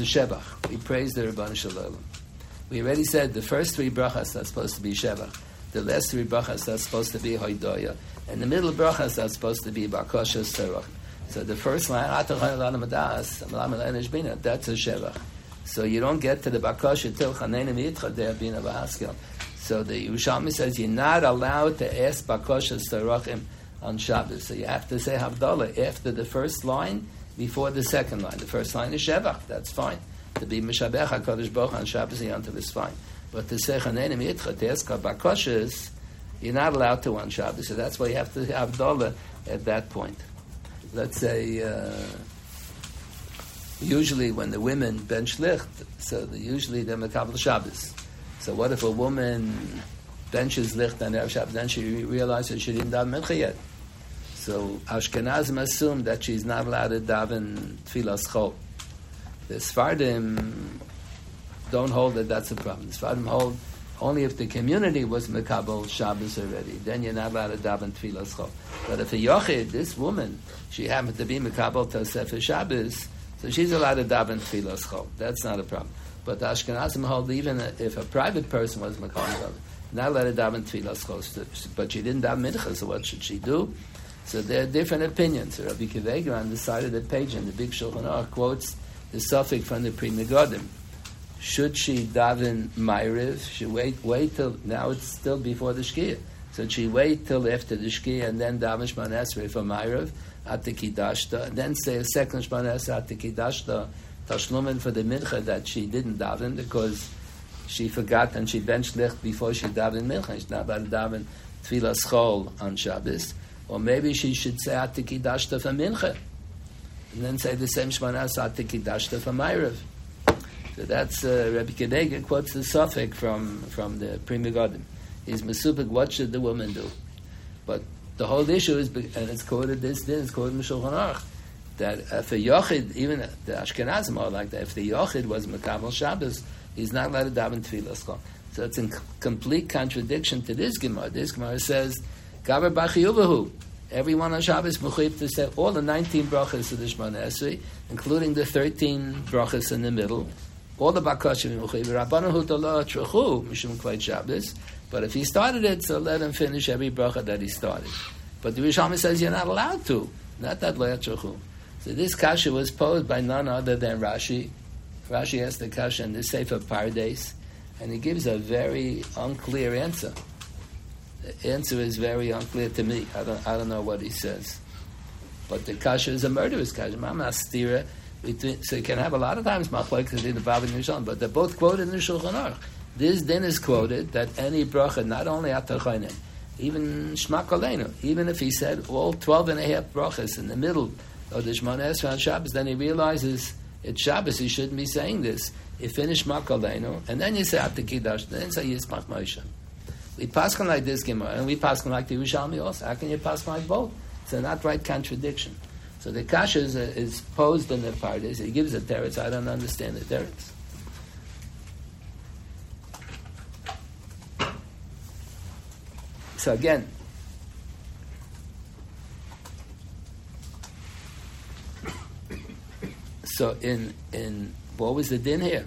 Shebach. We praise the Rabban Shalom. We already said the first three brachas are supposed to be Shebach. The last three brachas are supposed to be Hoidoya. And the middle brachas are supposed to be Bakosha Serach. So the first line, that's a Shevach. So you don't get to the Bakosha till Chanenim Yitcha there being. So the Yerushalmi says you're not allowed to ask Bakosha Serachim on Shabbos. So you have to say Havdalah after the first line, before the second line. The first line is Shevach, that's fine. To be Mishabech HaKadosh Baruch on Shabbos Yantav is fine. But to say Chanenim Yitcha, Bakoshas, you're not allowed to on Shabbos. So that's why you have to have Havdalah at that point let's say, uh, usually when the women bench licht, so the, usually they're Makabal Shabbos. So what if a woman benches licht on Shabbos, then she realizes she didn't daven mincha yet. So Ashkenazim assume that she's not allowed to daven tfilas chol. The Sfardim don't hold that that's a problem. The Sfardim hold only if the community was Mekabel Shabbos already. Then you're not allowed to daven Tfilas Chol. But if a Yochid, this woman, she happened to be Mekabel Tosef Shabbos, so she's allowed to daven Tfilas Chol. That's not a problem. But the Ashkenazim hold even if a private person was Mekabel not allowed to daven Tfilas Chol, but she didn't daven Mincha, so what should she do? So there are different opinions. Rabbi Akiva Eiger on the side of the page in the Big Shulchan Aruch quotes the suffix from the Pri Megadim should she daven Ma'ariv? She wait wait till now it's still before the Shkia. So she wait till after the Shkia and then daven Shemon Esrei for Ma'ariv at the Kiddashta, then say a second Shemon Esrei at the Kiddashta Tashlumen for the Mincha that she didn't daven because she forgot and she benched licht before she davened Mincha. She's not about to daven Tfilas Chol on Shabbos. Or maybe she should say at the Kiddashta for Mincha. And then say the same Shemon Esrei at the Kiddashta for Ma'ariv. So that's uh, Rabbi Kedega quotes the suffix from from the Pri Megadim. Is Mesupik, what should the woman do? But the whole issue is, and it's quoted this din, it's quoted in Aruch, that if a Yochid, even the Ashkenazim are like that, if the Yochid was Mekabel Shabbos, he's not allowed to daven Tfilas So it's in complete contradiction to this Gemara. This Gemara says, Gaber Bachiyuvahu, everyone on Shabbos Mechuyip to say all the 19 brachas of the Shemana Esrei, including the 13 brachas in the middle, all the bakashim Rabbanu hutala trechu mishum kvayt Shabbos. But if he started it, so let him finish every bracha that he started. But the Yerushalmi says you're not allowed to. Not that lo trechu. So this kasha was posed by none other than Rashi. Rashi asked the kasha in the Sefer Pardes, and he gives a very unclear answer. The answer is very unclear to me. I don't, I don't know what he says. But the kasha is a murderous kasha. Mama stira between, so you can have a lot of times machlekes in the Bava Nishon, but they're both quoted in the Shulchan Aruch. This din is quoted that any bracha, not only atachayim, even shmakolenu, even if he said all 12 and a half brachas in the middle of the Shemona Esrei on Shabbos, then he realizes it's Shabbos, he shouldn't be saying this. You finish makolenu, and then you say at the kiddush, then you say Yismach Moshe. We pass on like this Gemara, and we pass on like the Yerushalmi also. How can you pass like both? It's an outright contradiction. So the kasha is, uh, is posed in the pardes. He gives a teretz. I don't understand the teretz. So again, so in in what was the din here?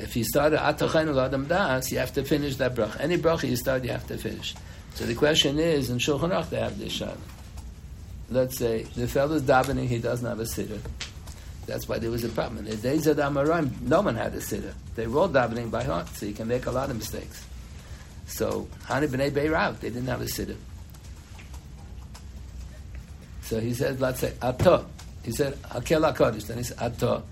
If you started atachenu adam das, you have to finish that brach. Any brach you start, you have to finish. So the question is, in Shulchan Aruch they have this shot let's say the fellow's davening, he doesn't have a sitter. That's why there was a problem. In the days of the no one had a sitter. They were all davening by heart, so you can make a lot of mistakes. So Hani b'nei Beirav, they didn't have a siddur. So he said, let's say ato. He said akel hakodesh. Then he said ato,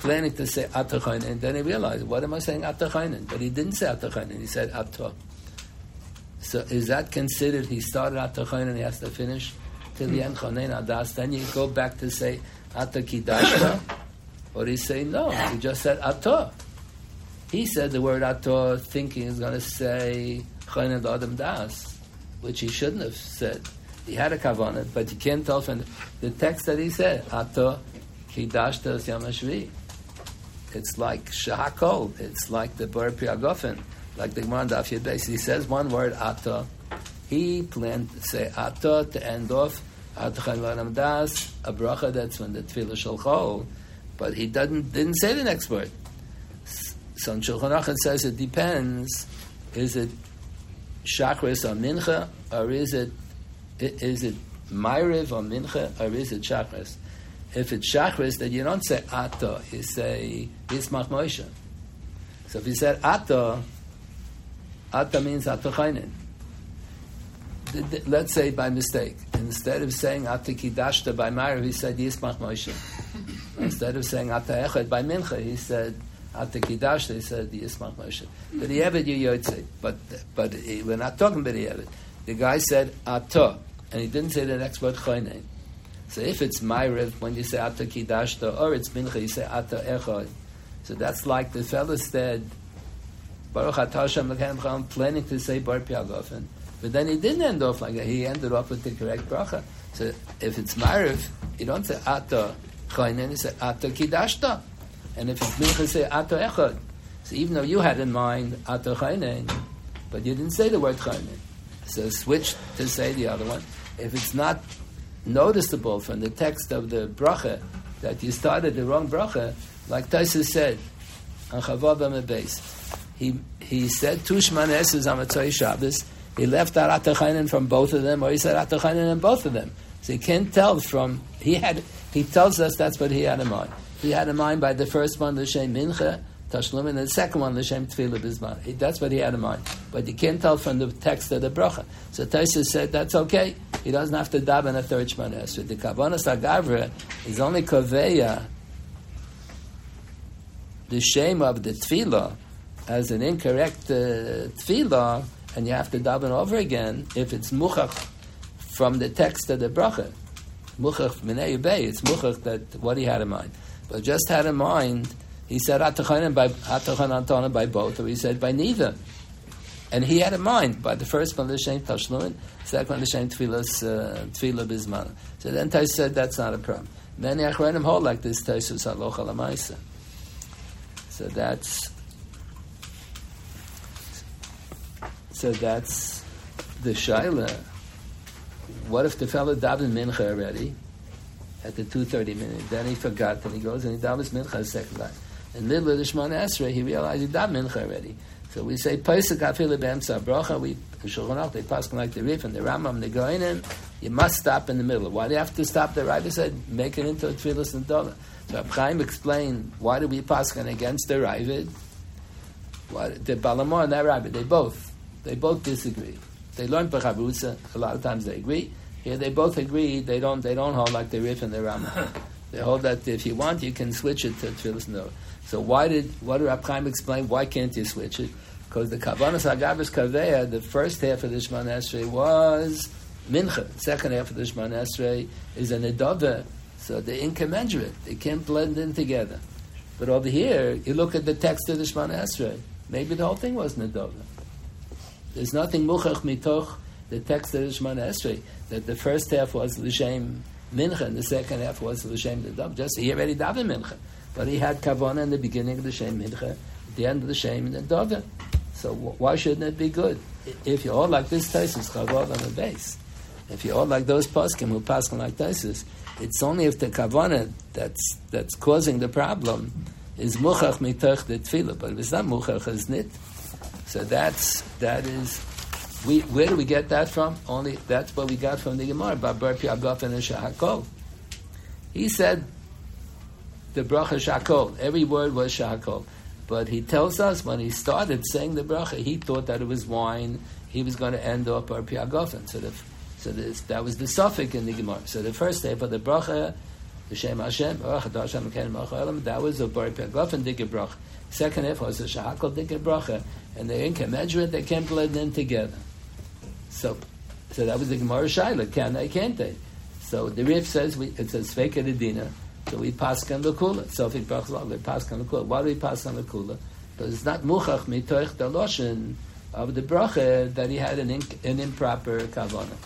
planning to say and then he realized, what am I saying ato But he didn't say ato He said ato. So is that considered? He started ato and he has to finish till the hmm. end chonen adas. Then you go back to say ato kidashta, or he say no. He just said ato. He said the word ato, thinking is going to say chonen adam das, which he shouldn't have said. He had a kavanah, but you can't tell from the text that he said, Ato kidashta yamashvi. It's like shahakol. It's like the bar priagofen, like the Gemara Daf Yud He says one word ata. He planned to say ata to end off Atachan Das, a bracha that's when the tefillah shel but he didn't didn't say the next word. So in Shulchan Aruch says it depends. Is it shachris or mincha, or is it is it Myriv or Mincha or is it Shachris? If it's Shachris, then you don't say Ato, you say Yismach Moshe. So if you said Ato, Ato means Ato Chainin. Let's say by mistake. Instead of saying Ato Kidashta by Myriv, he said Yismach Moshe. Instead of saying Ato Echad by Mincha, he said Ato Kidashta, he said Yismach Moshe. But the Eved you Yotze. But, but eh, we're not talking about the Eved. The guy said Ato and he didn't say the next word choyne. So if it's Myriv, when you say Ata Kidashta, or it's Mincha, you say Ata Echad. So that's like the fellow said, Baruch Atah Shem planning to say Bar Piagofen. But then he didn't end off like that. He ended off with the correct bracha. So if it's Myriv, you don't say Ata Choyne, you say Ata Kidashta. And if it's Mincha, say Ata Echad. So even though you had in mind Ata Choyne, but you didn't say the word Choyne. So switch to say the other one if it's not noticeable from the text of the bracha that you started the wrong bracha, like Taisa said on Chavav base, he he said two Shmaneses on Matzai Shabbos. He left out Atachainen from both of them, or he said Atachainen in both of them. So you can't tell from he had. He tells us that's what he had in mind. He had in mind by the first one, the Shem Mincha, Tashlum, and the second one, L'Shem Tefillah Bizman. That's what he had in mind. But you can't tell from the text of the bracha. So Taisa said that's okay. He doesn't have to daven a third Shemana Esrei. The Kavanas Agavra is only Kaveya, the shame of the Tefillah, as an incorrect uh, and you have to daven over again if it's Muchach from the text of the bracha. Muchach Minei Bay, it's Muchach that what he had in mind. But just had in mind he said Atachanan by by both, or he said by neither. And he had in mind by the first one, the Shem Tashlumin, second one, the Shem Tfilas, uh, Tfilah Bizman. So then Tais said that's not a problem. Many Achronim hold like this, Tais was Halocha Lamaisa. So that's, so that's the Shaila. What if the fellow davened Mincha already? At the 2.30 minute. Then he forgot, and he goes and he davens Mincha a second time. The middle of the Shemona Esrei, he realized he done mincha already. So we say Pesach Afil Be'emsa Bracha. We Shulchan they pass like the Rif and the go in and you must stop in the middle. Why do you have to stop there? Rabbi said make it into a Tfilas and Dola. So Rab Chaim explained why do we pass against the Ravid? Why, the Balamor and the Rabbi they both they both disagree. They learn Bechavrusa. A lot of times they agree. Here they both agree. They don't they don't hold like the Rif and the Rambam. they hold that if you want you can switch it to Tfilas and Dola. So why did what did Rab Chaim explain? Why can't you switch it? Because the Kavanas Agabas Kaveya, the first half of the Shemon Esrei was Mincha. The second half of the Shemon Esrei is an Edova. So they're incommensurate. They can't blend in together. But over here, you look at the text of the Shemon Esrei. Maybe the whole thing was Nedova. There's nothing muchach mitoch the text of the Shemon Esrei that the first half was l'shem mincha and the second half was l'shem nedov. Just he already davened mincha. But he had kavana in the beginning of the Shem Mincha, at the end of the Shem and Dovin. So why shouldn't it be good? If you're all like this Taisus, Chavod on the base. If you're all like those poskim who paskin like Taisus, it's only if the kavana that's that's causing the problem is muchach mitoch the tefillah, but if it's not muchach, it's. So that's that is. We, where do we get that from? Only that's what we got from the Gemara. Babar Piagaf and Shahakol. He said the bracha shakol. Every word was shakol. But he tells us when he started saying the bracha, he thought that it was wine. He was going to end up our piagofen. So, the, so that was the suffix in the Gemara. So the first day for the bracha, the Shem Hashem, that was a bar piagofen dike bracha. Second half was a shahakal dike bracha, and they it. They can't blend in together. So, so that was the Gemara Shaila. Can they? Can't they? So the Rif says we, it says fake edina. So we pass on the kula. So if it brachs we pass on the kula. Why do we on the kula? Because it's not muchach mitoich the loshen of the bracha that he had an, in, an improper kavanah.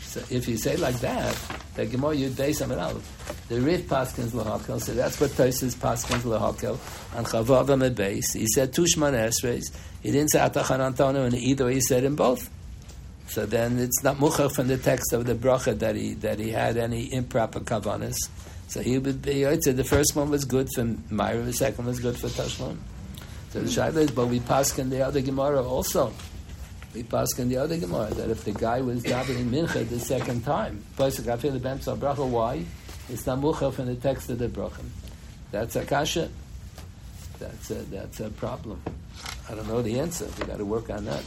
So if you say like that, the Gemara Yud Beis Amid Aleph, the Rif Paskins Lahakel, so that's what Tosis Paskins Lahakel, and Chavav Amid Beis, he said Tushman Esreis, he didn't say Atachan Antonu, and either he said in both. So then it's not muchach from the text of the bracha that he that he had any improper kavanas. So he would be. Say the first one was good for Myra, the second was good for Tashlon. So the shaila is, but we pass in the other Gemara also. We pass in the other Gemara that if the guy was davening mincha the second time. Why? It's not muchach from the text of the bracha. That's a kasha. That's a that's a problem. I don't know the answer. We got to work on that.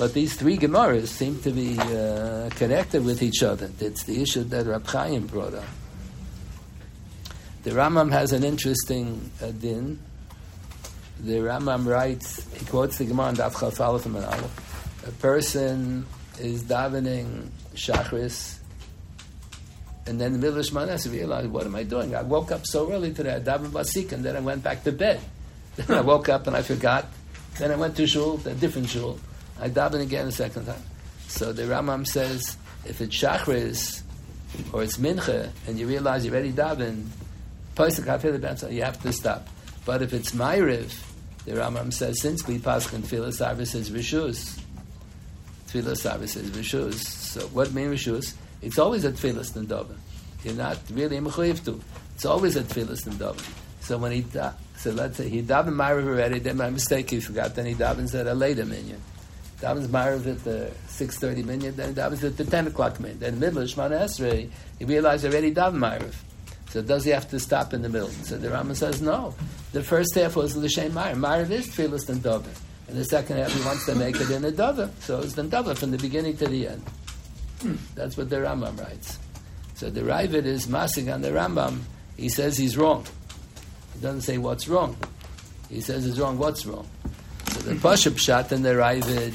But these three Gemaras seem to be uh, connected with each other. It's the issue that Rab Chaim brought up. The Rambam has an interesting uh, din. The Rambam writes, he quotes the Gemara in Daf Chaf. A person is davening Shachris, and then the middle of Shemanes, realized, what am I doing? I woke up so early today, I davened Basik, and then I went back to bed. Then I woke up and I forgot. Then I went to shul, a different shul. I daven again a second time. So the Rambam says, if it's Shachris or it's Mincha, and you realize you're already daven, you have to stop. But if it's Ma'ariv, the Rambam says, since we pass in Tfilah Sarvis is Rishus, Tfilah Sarvis is Rishus. So what means Rishus? It's always at Tfilah Nandava. You're not really Mechayiv to. It's always at Tfilah Nandava. So when he, da- so let's say he davened Ma'ariv already, then my mistake he forgot, then he davens at a later minion davens Marav at the 6.30 minute, then davens at the 10 o'clock minute. Then in the middle of Shemana Esrei, he realized already daven Marav. So does he have to stop in the middle? So the Rama says, no. The first half was L'Shem Marav. Marav is Tfilis and Dover. And the second half, he wants to make it in a Dover. So it's the Dover from the beginning to the end. That's what the Rambam writes. So the Ravid is Masig on the Rambam. He says he's wrong. He doesn't say what's wrong. He says it's wrong, what's wrong. So the Pashup Pshat and the Ravid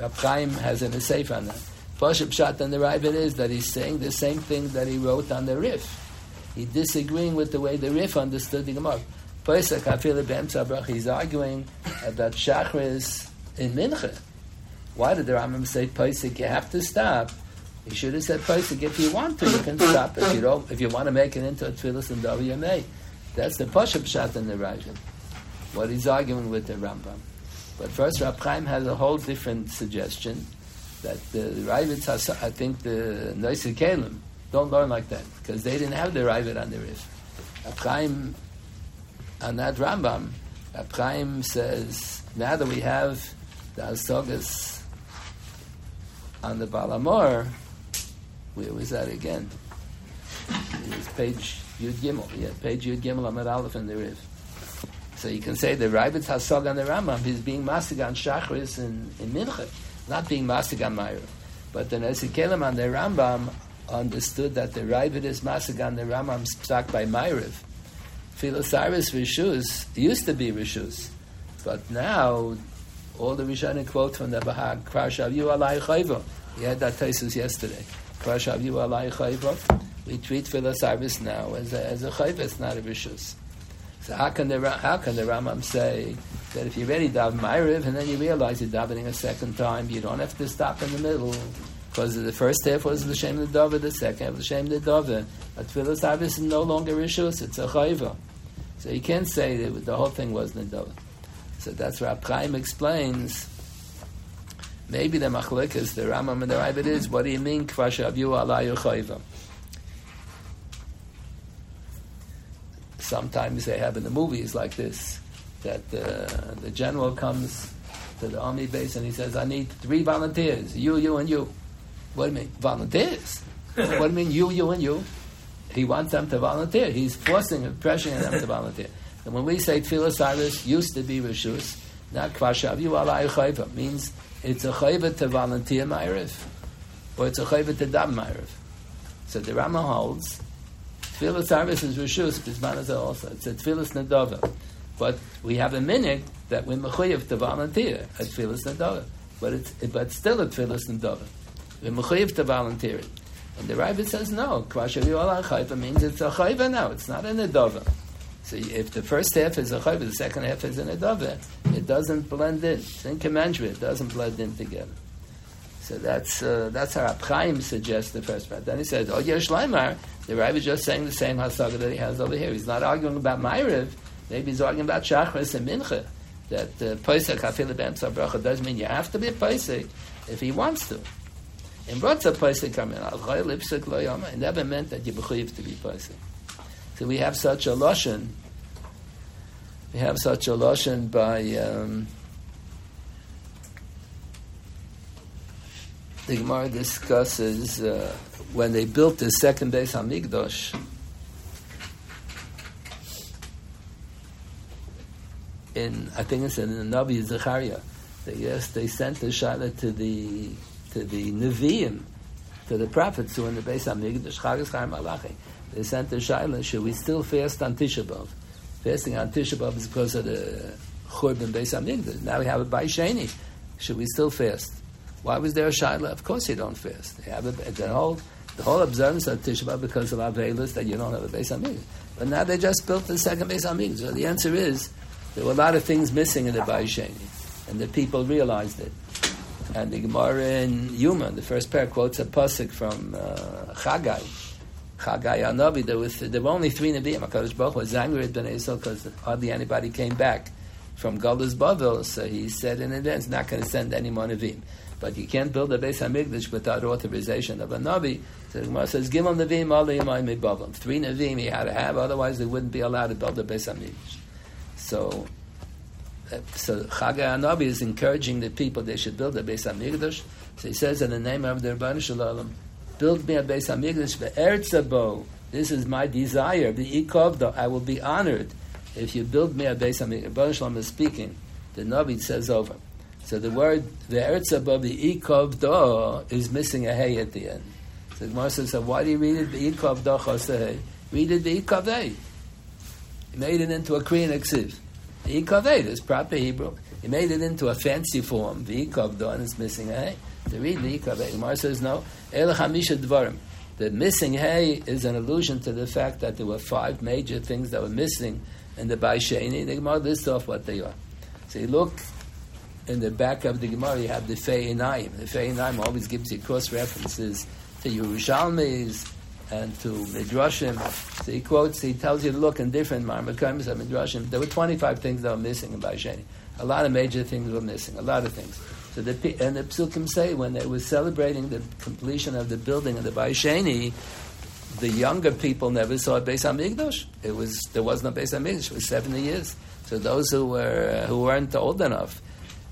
Rab Chaim has an essay on that. Pashup Pshat and the Ravid is that he's saying the same thing that he wrote on the Rif. He's disagreeing with the way the Rif understood the Gemara. Pesach, I feel the he's arguing about Shachris in Mincha. Why did the Rambam say Pesach? You have to stop. He should have said Pesach. If you want to, you can stop. If you don't, if you want to make it into a Tfilis and WMA. That's the Pashup Pshat and the Ravid. What he's arguing with the Rambam. But first, Rab Chaim has a whole different suggestion that the Ravid, I think the Noisei Kalim don't learn like that because they didn't have the Ravid on the Rif. Rab Chaim, on that Rambam, Rab Chaim says, now that we have the Astogas on the Baal HaMaor, where was that again? It was page Yud Gimel. Yeah, page Yud Gimel Amad Aleph in the Rif. So you can say the Ravid Hasog on the Rambam is being masig on Shachris in, in Mincha, not being masig on Myra. But the Nesikelim on the Rambam understood that the Ravid is masig on the Rambam stuck by Myriv. Philosaurus Rishus used to be Rishus, but now all the Rishonim quote from the Bahag, Yu Alai Chayva. We had that thesis yesterday. Yu Alai Chayva. We treat Philosaurus now as a, as a Chayva, it's not a Rishus. So how can the how can the Rambam say that if you're ready to daven Ma'ariv and then you realize you're davening a second time, you don't have to stop in the middle because the first half was the shame of the Dova, the second half was the shame of the Dova. But Tfilas is no longer Rishus, it's a Chayva. So you can't say that the whole thing was Dova. So that's where Chaim explains. Maybe the Machlekas, the Rambam and the Ravid is, what do you mean, Kvashav Yu Alayu Chayva? Sometimes they have in the movies like this that uh, the general comes to the army base and he says, I need three volunteers, you, you, and you. What do you mean? Volunteers? what do you mean, you, you, and you? he wants them to volunteer. He's forcing and pressuring them to volunteer. And when we say Tfilas Cyrus used to be Rishus, not Kvashav, you chayva, means it's a chayva to volunteer Ma'ariv, or it's a chayva to dam Ma'ariv. So the Rama holds, Tfilas Cyrus is Rishus, Bisman also. It's a Tfilas Nadova. But we have a minute that we're mechuyev to volunteer at Tfilas Nadova. But it's but still at Tfilas Nadova. We're mechuyev to volunteer it. And the Rabbi says, no, Kvashav Yola Chayva means it's a Chayva now, it's not a Nadova. So if the first half is a chayv, the second half is an adava, it doesn't blend in. It's incommensurate. It doesn't blend in together. So that's uh, that's how Abchaim suggests the first part. Then he says, "Oh, Leimar." The Rabbi is just saying the same hasaga that he has over here. He's not arguing about Ma'ariv. Maybe he's arguing about Shachris and Mincha. That uh, Pesach Hafila B'Emtza Bracha doesn't mean you have to be Pesach if he wants to. In Rotza Pesach Kamin Al Chay Lipsik Lo. It never meant that you bechuyev to be Pesach. So we have such a lashon. We have such a lashon by um, the Gemara discusses uh, when they built the second base Hamikdash. In I think it's in the Navi Zechariah. They, yes, they sent the Shaila to the to the Nevi'im, to the prophets who in the base Chaim Malachi. They sent the Shaila, should we still fast on Tisha B'Av? Fasting on Tisha B'Av is because of the Churban Beis HaMikdash. Now we have it by Sheni. Should we still fast? Why was there a Shaila? Of course you don't fast. They have a, the whole the whole observance of Tisha B'Av because of Avelis that you don't have a Beis HaMikdash. But now they just built the second Beis HaMikdash. So the answer is there were a lot of things missing in the Bay Sheni. And the people realized it. And the Gemara in Yuma, the first pair, quotes a pasuk from uh, Chagai, Chagai Anavi, there, was, there were only three Nevi'im. HaKadosh Baruch was angry at Bnei Yisrael because hardly anybody came back from Galus Bavel, so he said in advance, not going to send any more Nevi'im. But you can't build a Beis HaMikdash without authorization of a Navi. So the Gemara says, Gimel Nevi'im Alayimai Mibavim. Three Nevi'im he had to have, otherwise they wouldn't be allowed to build a Beis HaMikdash. So, uh, so Chagai Anavi is encouraging the people they should build a Beis HaMikdash. So he says in the name of the Rebbeinu Shalom, build me a Beis Hamikdash ve'ertzabo. This is my desire. The ikovda. I will be honored if you build me a Beis Hamikdash. Baruch Shalom is speaking. The Navi says over. So the word ve'ertzabo the ikovda is missing a hey at the end. So the Gemara says, so why do you read it the ikovda choseh? Read it the ikaveh. He made it into a Korean exiv. The ikaveh is proper Hebrew. He made it into a fancy form. The ikovda and it's missing a hey. The read the ikaveh. Gemara says no. The missing hay is an allusion to the fact that there were five major things that were missing in the Baisheni. The Gemara lists off what they are. So you look in the back of the Gemara, you have the Fe'inayim. The Fe'inayim always gives you cross references to Yerushalmis and to Midrashim. So he quotes, he tells you to look in different Marmakaims of Midrashim. There were 25 things that were missing in Baisheni. A lot of major things were missing, a lot of things. So the and the psukim say when they were celebrating the completion of the building of the Baisheni, the younger people never saw Beis Hamikdash. It was there was no Beis Hamikdash. It was seventy years. So those who were who weren't old enough,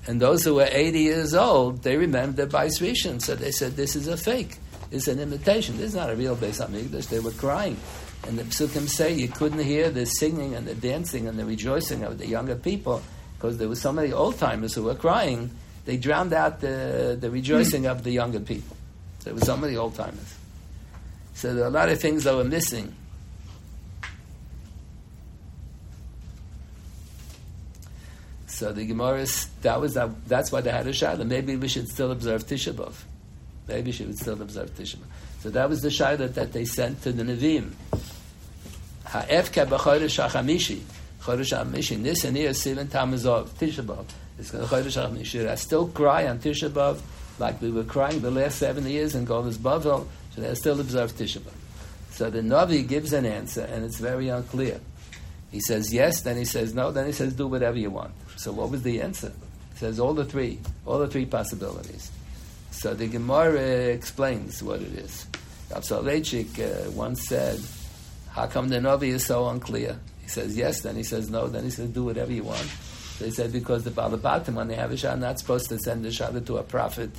and those who were eighty years old, they remembered the Beis Rishon. So they said, "This is a fake. It's an imitation. This is not a real Beis Hamikdash." They were crying. And the psukim say you couldn't hear the singing and the dancing and the rejoicing of the younger people because there were so many old timers who were crying they drowned out the, the rejoicing of the younger people. So it was some of old timers. So there are a lot of things that were missing. So the Gemara that was that, that's why they had a shayla. Maybe we should still observe Tisha B'av. Maybe we should still observe Tisha B'av. So that was the shayla that they sent to the Nevi'im. Ha'efka b'chodesh ha'chamishi. Chodesh ha'chamishi. Nisan iyah silin tamazov. Tisha B'av. It's to should I still cry on Tisha B'av like we were crying the last seven years in Golus Bavel? So they still observe Tisha B'av? So the Navi gives an answer, and it's very unclear. He says yes, then he says no, then he says do whatever you want. So what was the answer? He says all the three, all the three possibilities. So the Gemara explains what it is. Rav Soloveitchik uh, once said, "How come the Navi is so unclear?" He says yes, then he says no, then he says do whatever you want. They said because the Balabatim, when they have a shah, not supposed to send the shah to a prophet,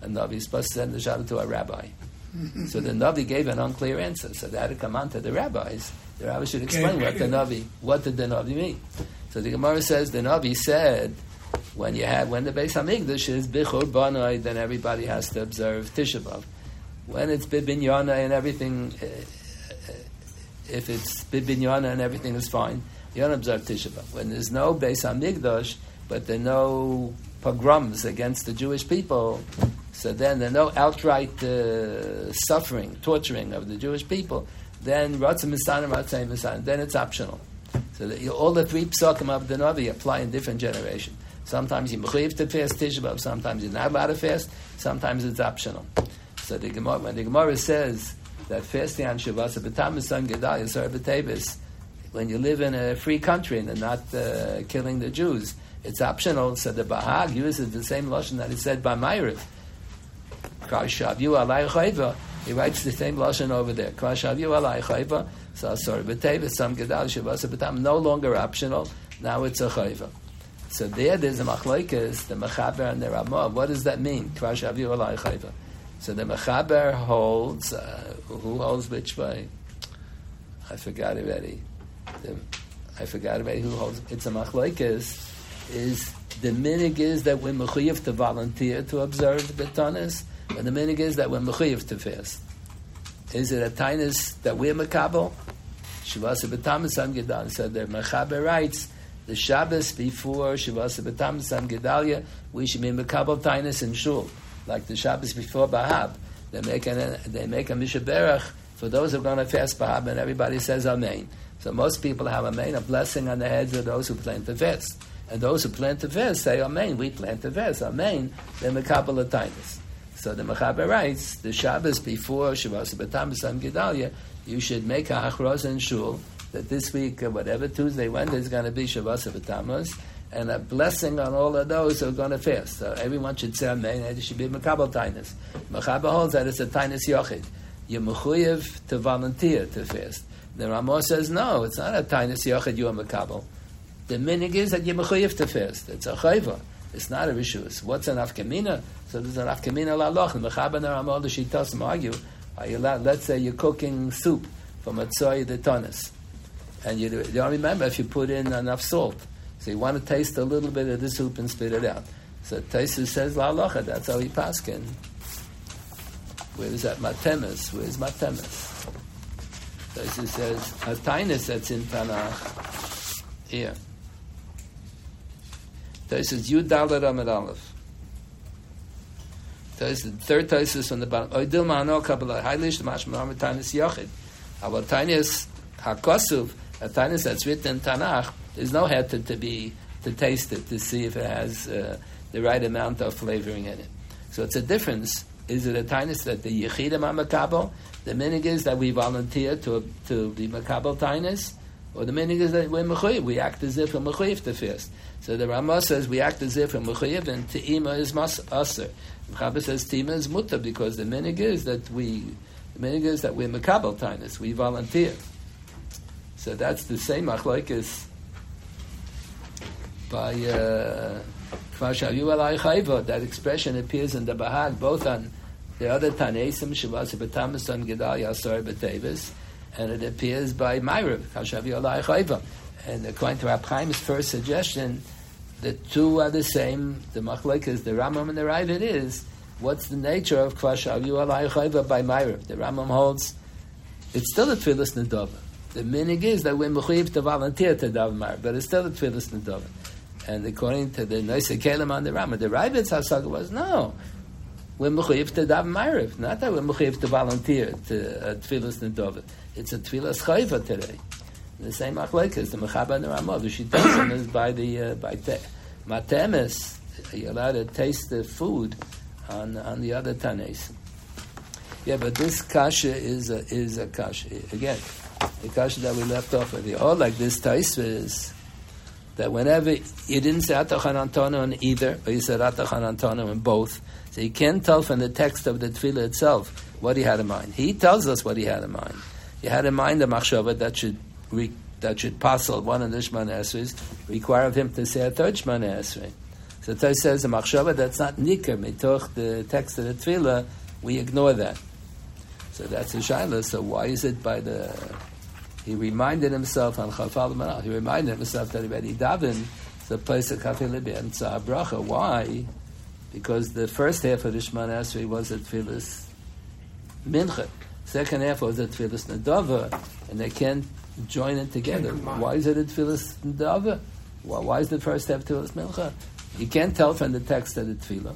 and Navi is supposed to send the shah to a rabbi. so the Navi gave an unclear answer. So they had to come on to the rabbis. The rabbis should explain what the Navi, what did the Navi mean. So the Gemara says the Navi said when you have when the Beis Hamikdash is bichur banai, then everybody has to observe Tisha. When it's bibinyana and everything, uh, uh, if it's bibinyana and everything is fine, you don't observe Tisha. When there's no Beis Hamikdash, but there are no pogroms against the Jewish people, so then there are no outright uh, suffering, torturing of the Jewish people, then Ratzim Misanim, Ratzim Misanim, then it's optional. So that all the three psakim of the Navi apply in different generations. Sometimes you mechayiv to fast Tisha B'av, sometimes you're not allowed to fast, sometimes it's optional. So the Gemara, when the Gemara says that fasting on B'Tevis, when you live in a free country and they're not uh, killing the Jews, it's optional. So the Bahag uses the same lashon that is said by Ma'ariv. He writes the same lashon over there. So sorry, b'tevis some gedal no longer optional. Now it's a chayva. So there, there's a machlokes, the mechaber and the ramah. What does that mean? Kvar shaviu alai chayva. So the mechaber holds. Uh, who holds which way? I forgot already. The, I forgot already who holds. It's a machlokes. Is the minig is that we're mechuyev to volunteer to observe the tanis, and the minig is that we're mechuyev to fast. Is it a tainus that we're makabel? Shavasa b'tamis on Gedalia. So the mechaber writes the Shabbos before Shavasa B'Tam on Gedalia, we should be Mekabel Tainus in Shul, like the Shabbos before Bahab. They make an, they make a Mishaberach for those who are going to fast Bahab, and everybody says Amen. So most people have Amen, a blessing on the heads of those who plan to fast. And those who plan to fast say Amen, we plan to fast, Amen, they're Mekabel Tainus. So the Mechaber writes, the Shabbos before Shavasa B'Tam on Gedalia, you should make a Hachroz in Shul, that this week, uh, whatever Tuesday, Wednesday is going to be Shavuos of and a blessing on all of those who are going to fast. So everyone should say Amen, and it should be Makabal Tainus. Makabal holds that it's a Tainus Yochid. You're mechuyev to volunteer to fast. The Ramah says, no, it's not a Tainus Yochid, you are Makabal. The minig is that you're mechuyev to fast. It's a chayva. It's not a rishus. What's an afkamina? So there's an afkamina laloch. And the Ramah, the Shitas argue, are you allowed, let's say you're cooking soup from a tzoy the tanis and you, don't remember if you put in enough salt. So you want to taste a little bit of the soup and spit it out. So Taisu says La Locha, that's how he paskin. Where is that? Matemis. Where's Matemis? Taisu says Tainus that's in Tanakh. Here. Taisu says Yud Dalet Amid Aleph. Taisu, third Taisu on the bottom. Oidil Ma'ano Kabbalah. Hailish Mashma Tainus Yochid. Our Tainus Hakasuv a tanis that's written in Tanakh, there's no head to, to, be to taste it to see if it has uh, the right amount of flavoring in it. So it's a difference. Is it a tanis that the yichidim are makabel? The minig is that we volunteer to to be makabel tanis, or the meaning is that we're mechuyev. We act as if we're mechuyev to fast. So the Ramah says we act as if we're mechuyev, and te'ima is mas aser. Mechaber says te'ima is mutter because the minig is that we the minig is that we're makabel tanis. We volunteer. So that's the same machlokes by uh, that expression appears in the Bahag both on the other Tanesim Shavas B'Tamas on Gedal Yasar B'Tevis, and it appears by Myrav Kashavu Alai Chayva. And according to Chaim's first suggestion, the two are the same. The machlokes, the Rambam and the Ravid is what's the nature of Kvashavu Alai Chayva by Myrav. The Rambam holds it's still a Tfilis Nedova. The minig is that we're mechuyev to volunteer to daven but it's still a tefillas nedaven. And according to the Noise Kelim on the Rama, the Ravid's Hasaga was no. We're mechuyev to daven ma'ariv, not that we're mechuyev to volunteer to uh, tefillas nedaven. It's a tefillas chayva today. The same machlekes, the Mechaba and the Rama, the Shitasim is by the uh, by te, matemis. You're allowed to taste the food on on the other tanes. Yeah, but this kasha is a is a kasha again the kasha that we left off with the all like this taisva is that whenever you didn't say atachan antonu either, but you said atachan antonu in both, so you can't tell from the text of the tefillah itself what he had in mind. He tells us what he had in mind. He had in mind the machshava that should re, that should passel one of the Shemana require of him to say a third Shemana Esrei. So Tay says a machshava that's not nikar mitoch the text of the tefillah, we ignore that. So that's a shaila. So why is it by the? He reminded himself on Chafal Manal. He reminded himself that he already davened the place of and Bracha. Why? Because the first half of the Shemana Esrei was at Tfilis Mincha. Second half was at Tfilis Nadava, and they can't join it together. Why is it at Tfilis Nadava? Why, why is the first half Tfilis Mincha? You can't tell from the text that it's Tfilah.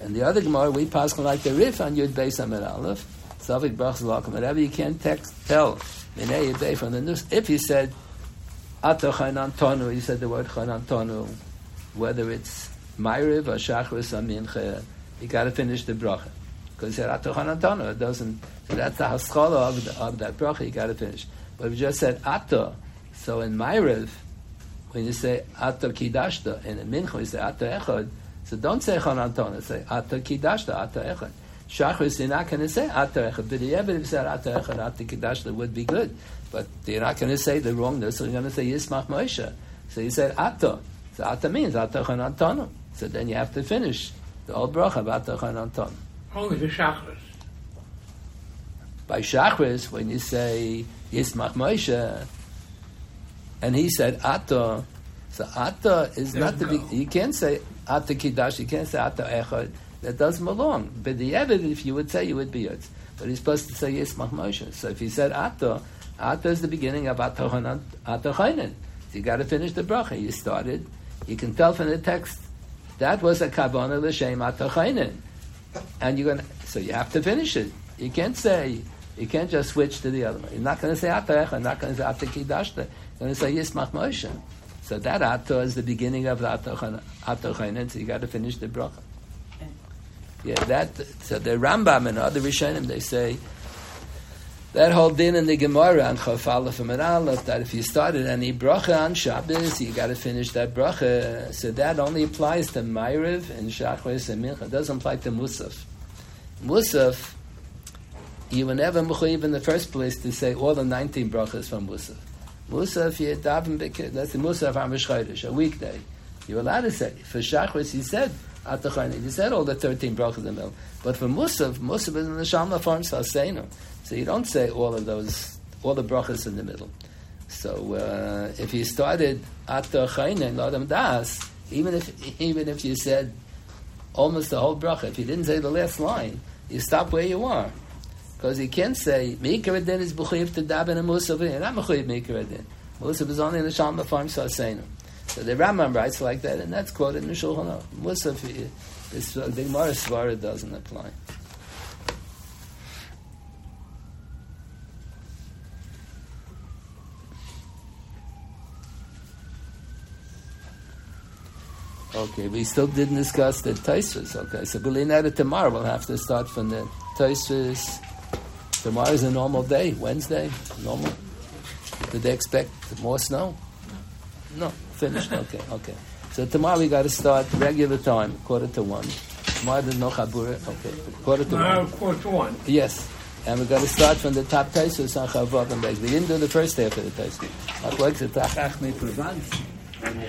And the other Gemara, we pass like the Rif on Yud Beis Amid Aleph, Savik Brachs Lakim, whatever you can't text, tell, Minei Yud from the news. If you said, Ato Chainan Tonu, you said the word Chainan Tonu, whether it's Ma'ariv or Shachris or Mincha, you got to finish the bracha. Because you it doesn't, so that's the haskalah of, of that bracha, you got to finish. But if you just said Ato, so in Ma'ariv, when you say Ato Kidashta, and in Mincha you say Ato Echad, so don't say Chainan Tonu, say Ato Kidashta, Ato Echad. Shachris, you're not going to say Ato Echad, but the evidence said Ato Echad, Ato Kidashta would be good. But you're not going to say the wrongness, so you're going to say Yismach Moshe. So you said Ato. So Ato means Ato Chanantonu. So then you have to finish the old bracha of Ato Chanantonu. Only the Shachris. By Shachris, when you say Yismach Moshe, and he said Ato, so Ato is There's not the no. you can't say Ato Kiddush, you can't say Ato Echad, that doesn't belong. But the evidence, if you would say, you would be it. But he's supposed to say Yismach Moshe. So if he said Ato, Ato is the beginning of Ato Chainen. So you got to finish the bracha. You started. You can tell from the text that was a kavana l'shem Ata Chainen, and you're going. So you have to finish it. You can't say. You can't just switch to the other one. You're not going to say Ata Echa. Not going to say Ata Kidashta. You're going to say Yismach Moshe. So that Ata is the beginning of the Ata Chainen. So you got to finish the bracha. Yeah, that. So the Rambam and other Rishonim they say that whole din in the Gemara on Chaf Aleph and Aleph that if you started any bracha on Shabbos, you got to finish that bracha. So that only applies to Ma'ariv and Shachris and Mincha. It doesn't apply to Musaf. Musaf, you were never mechuyev in the first place to say all the 19 brachas from Musaf. Musaf, you daven that's the Musaf HaMishchaydish, a weekday. You're allowed to say. For Shachris, he said, at the Charni he said all the 13 brachas in the middle. But for Musaf, Musaf is in the Shalma form, so so you don't say all of those, all the brachas in the middle. So uh, if you started Ato Chaynen Adam Das, even if even if you said almost the whole bracha, if you didn't say the last line, you stop where you are. Because you can't say Meikar Adin is B'chuyiv to Daben and Musaf. You're not B'chuyiv Meikar Adin. Musaf is only in the Shalom Farm Sasenu. So the Rambam writes like that, and that's quoted in the Shulchan Aruch. Musaf, this uh, the Gemara doesn't apply. Okay, we still didn't discuss the Taisvis. Okay, so Belinetta tomorrow we'll have to start from the Taisvis. Tomorrow is a normal day, Wednesday, normal. Did they expect more snow? No, finished. Okay, okay. So tomorrow we got to start regular time, quarter to one. Tomorrow there's no chabura. Okay, quarter to one. quarter to one. Yes. And we got to start from the top Taisus on Chavav and We didn't do the first half of the Taisus.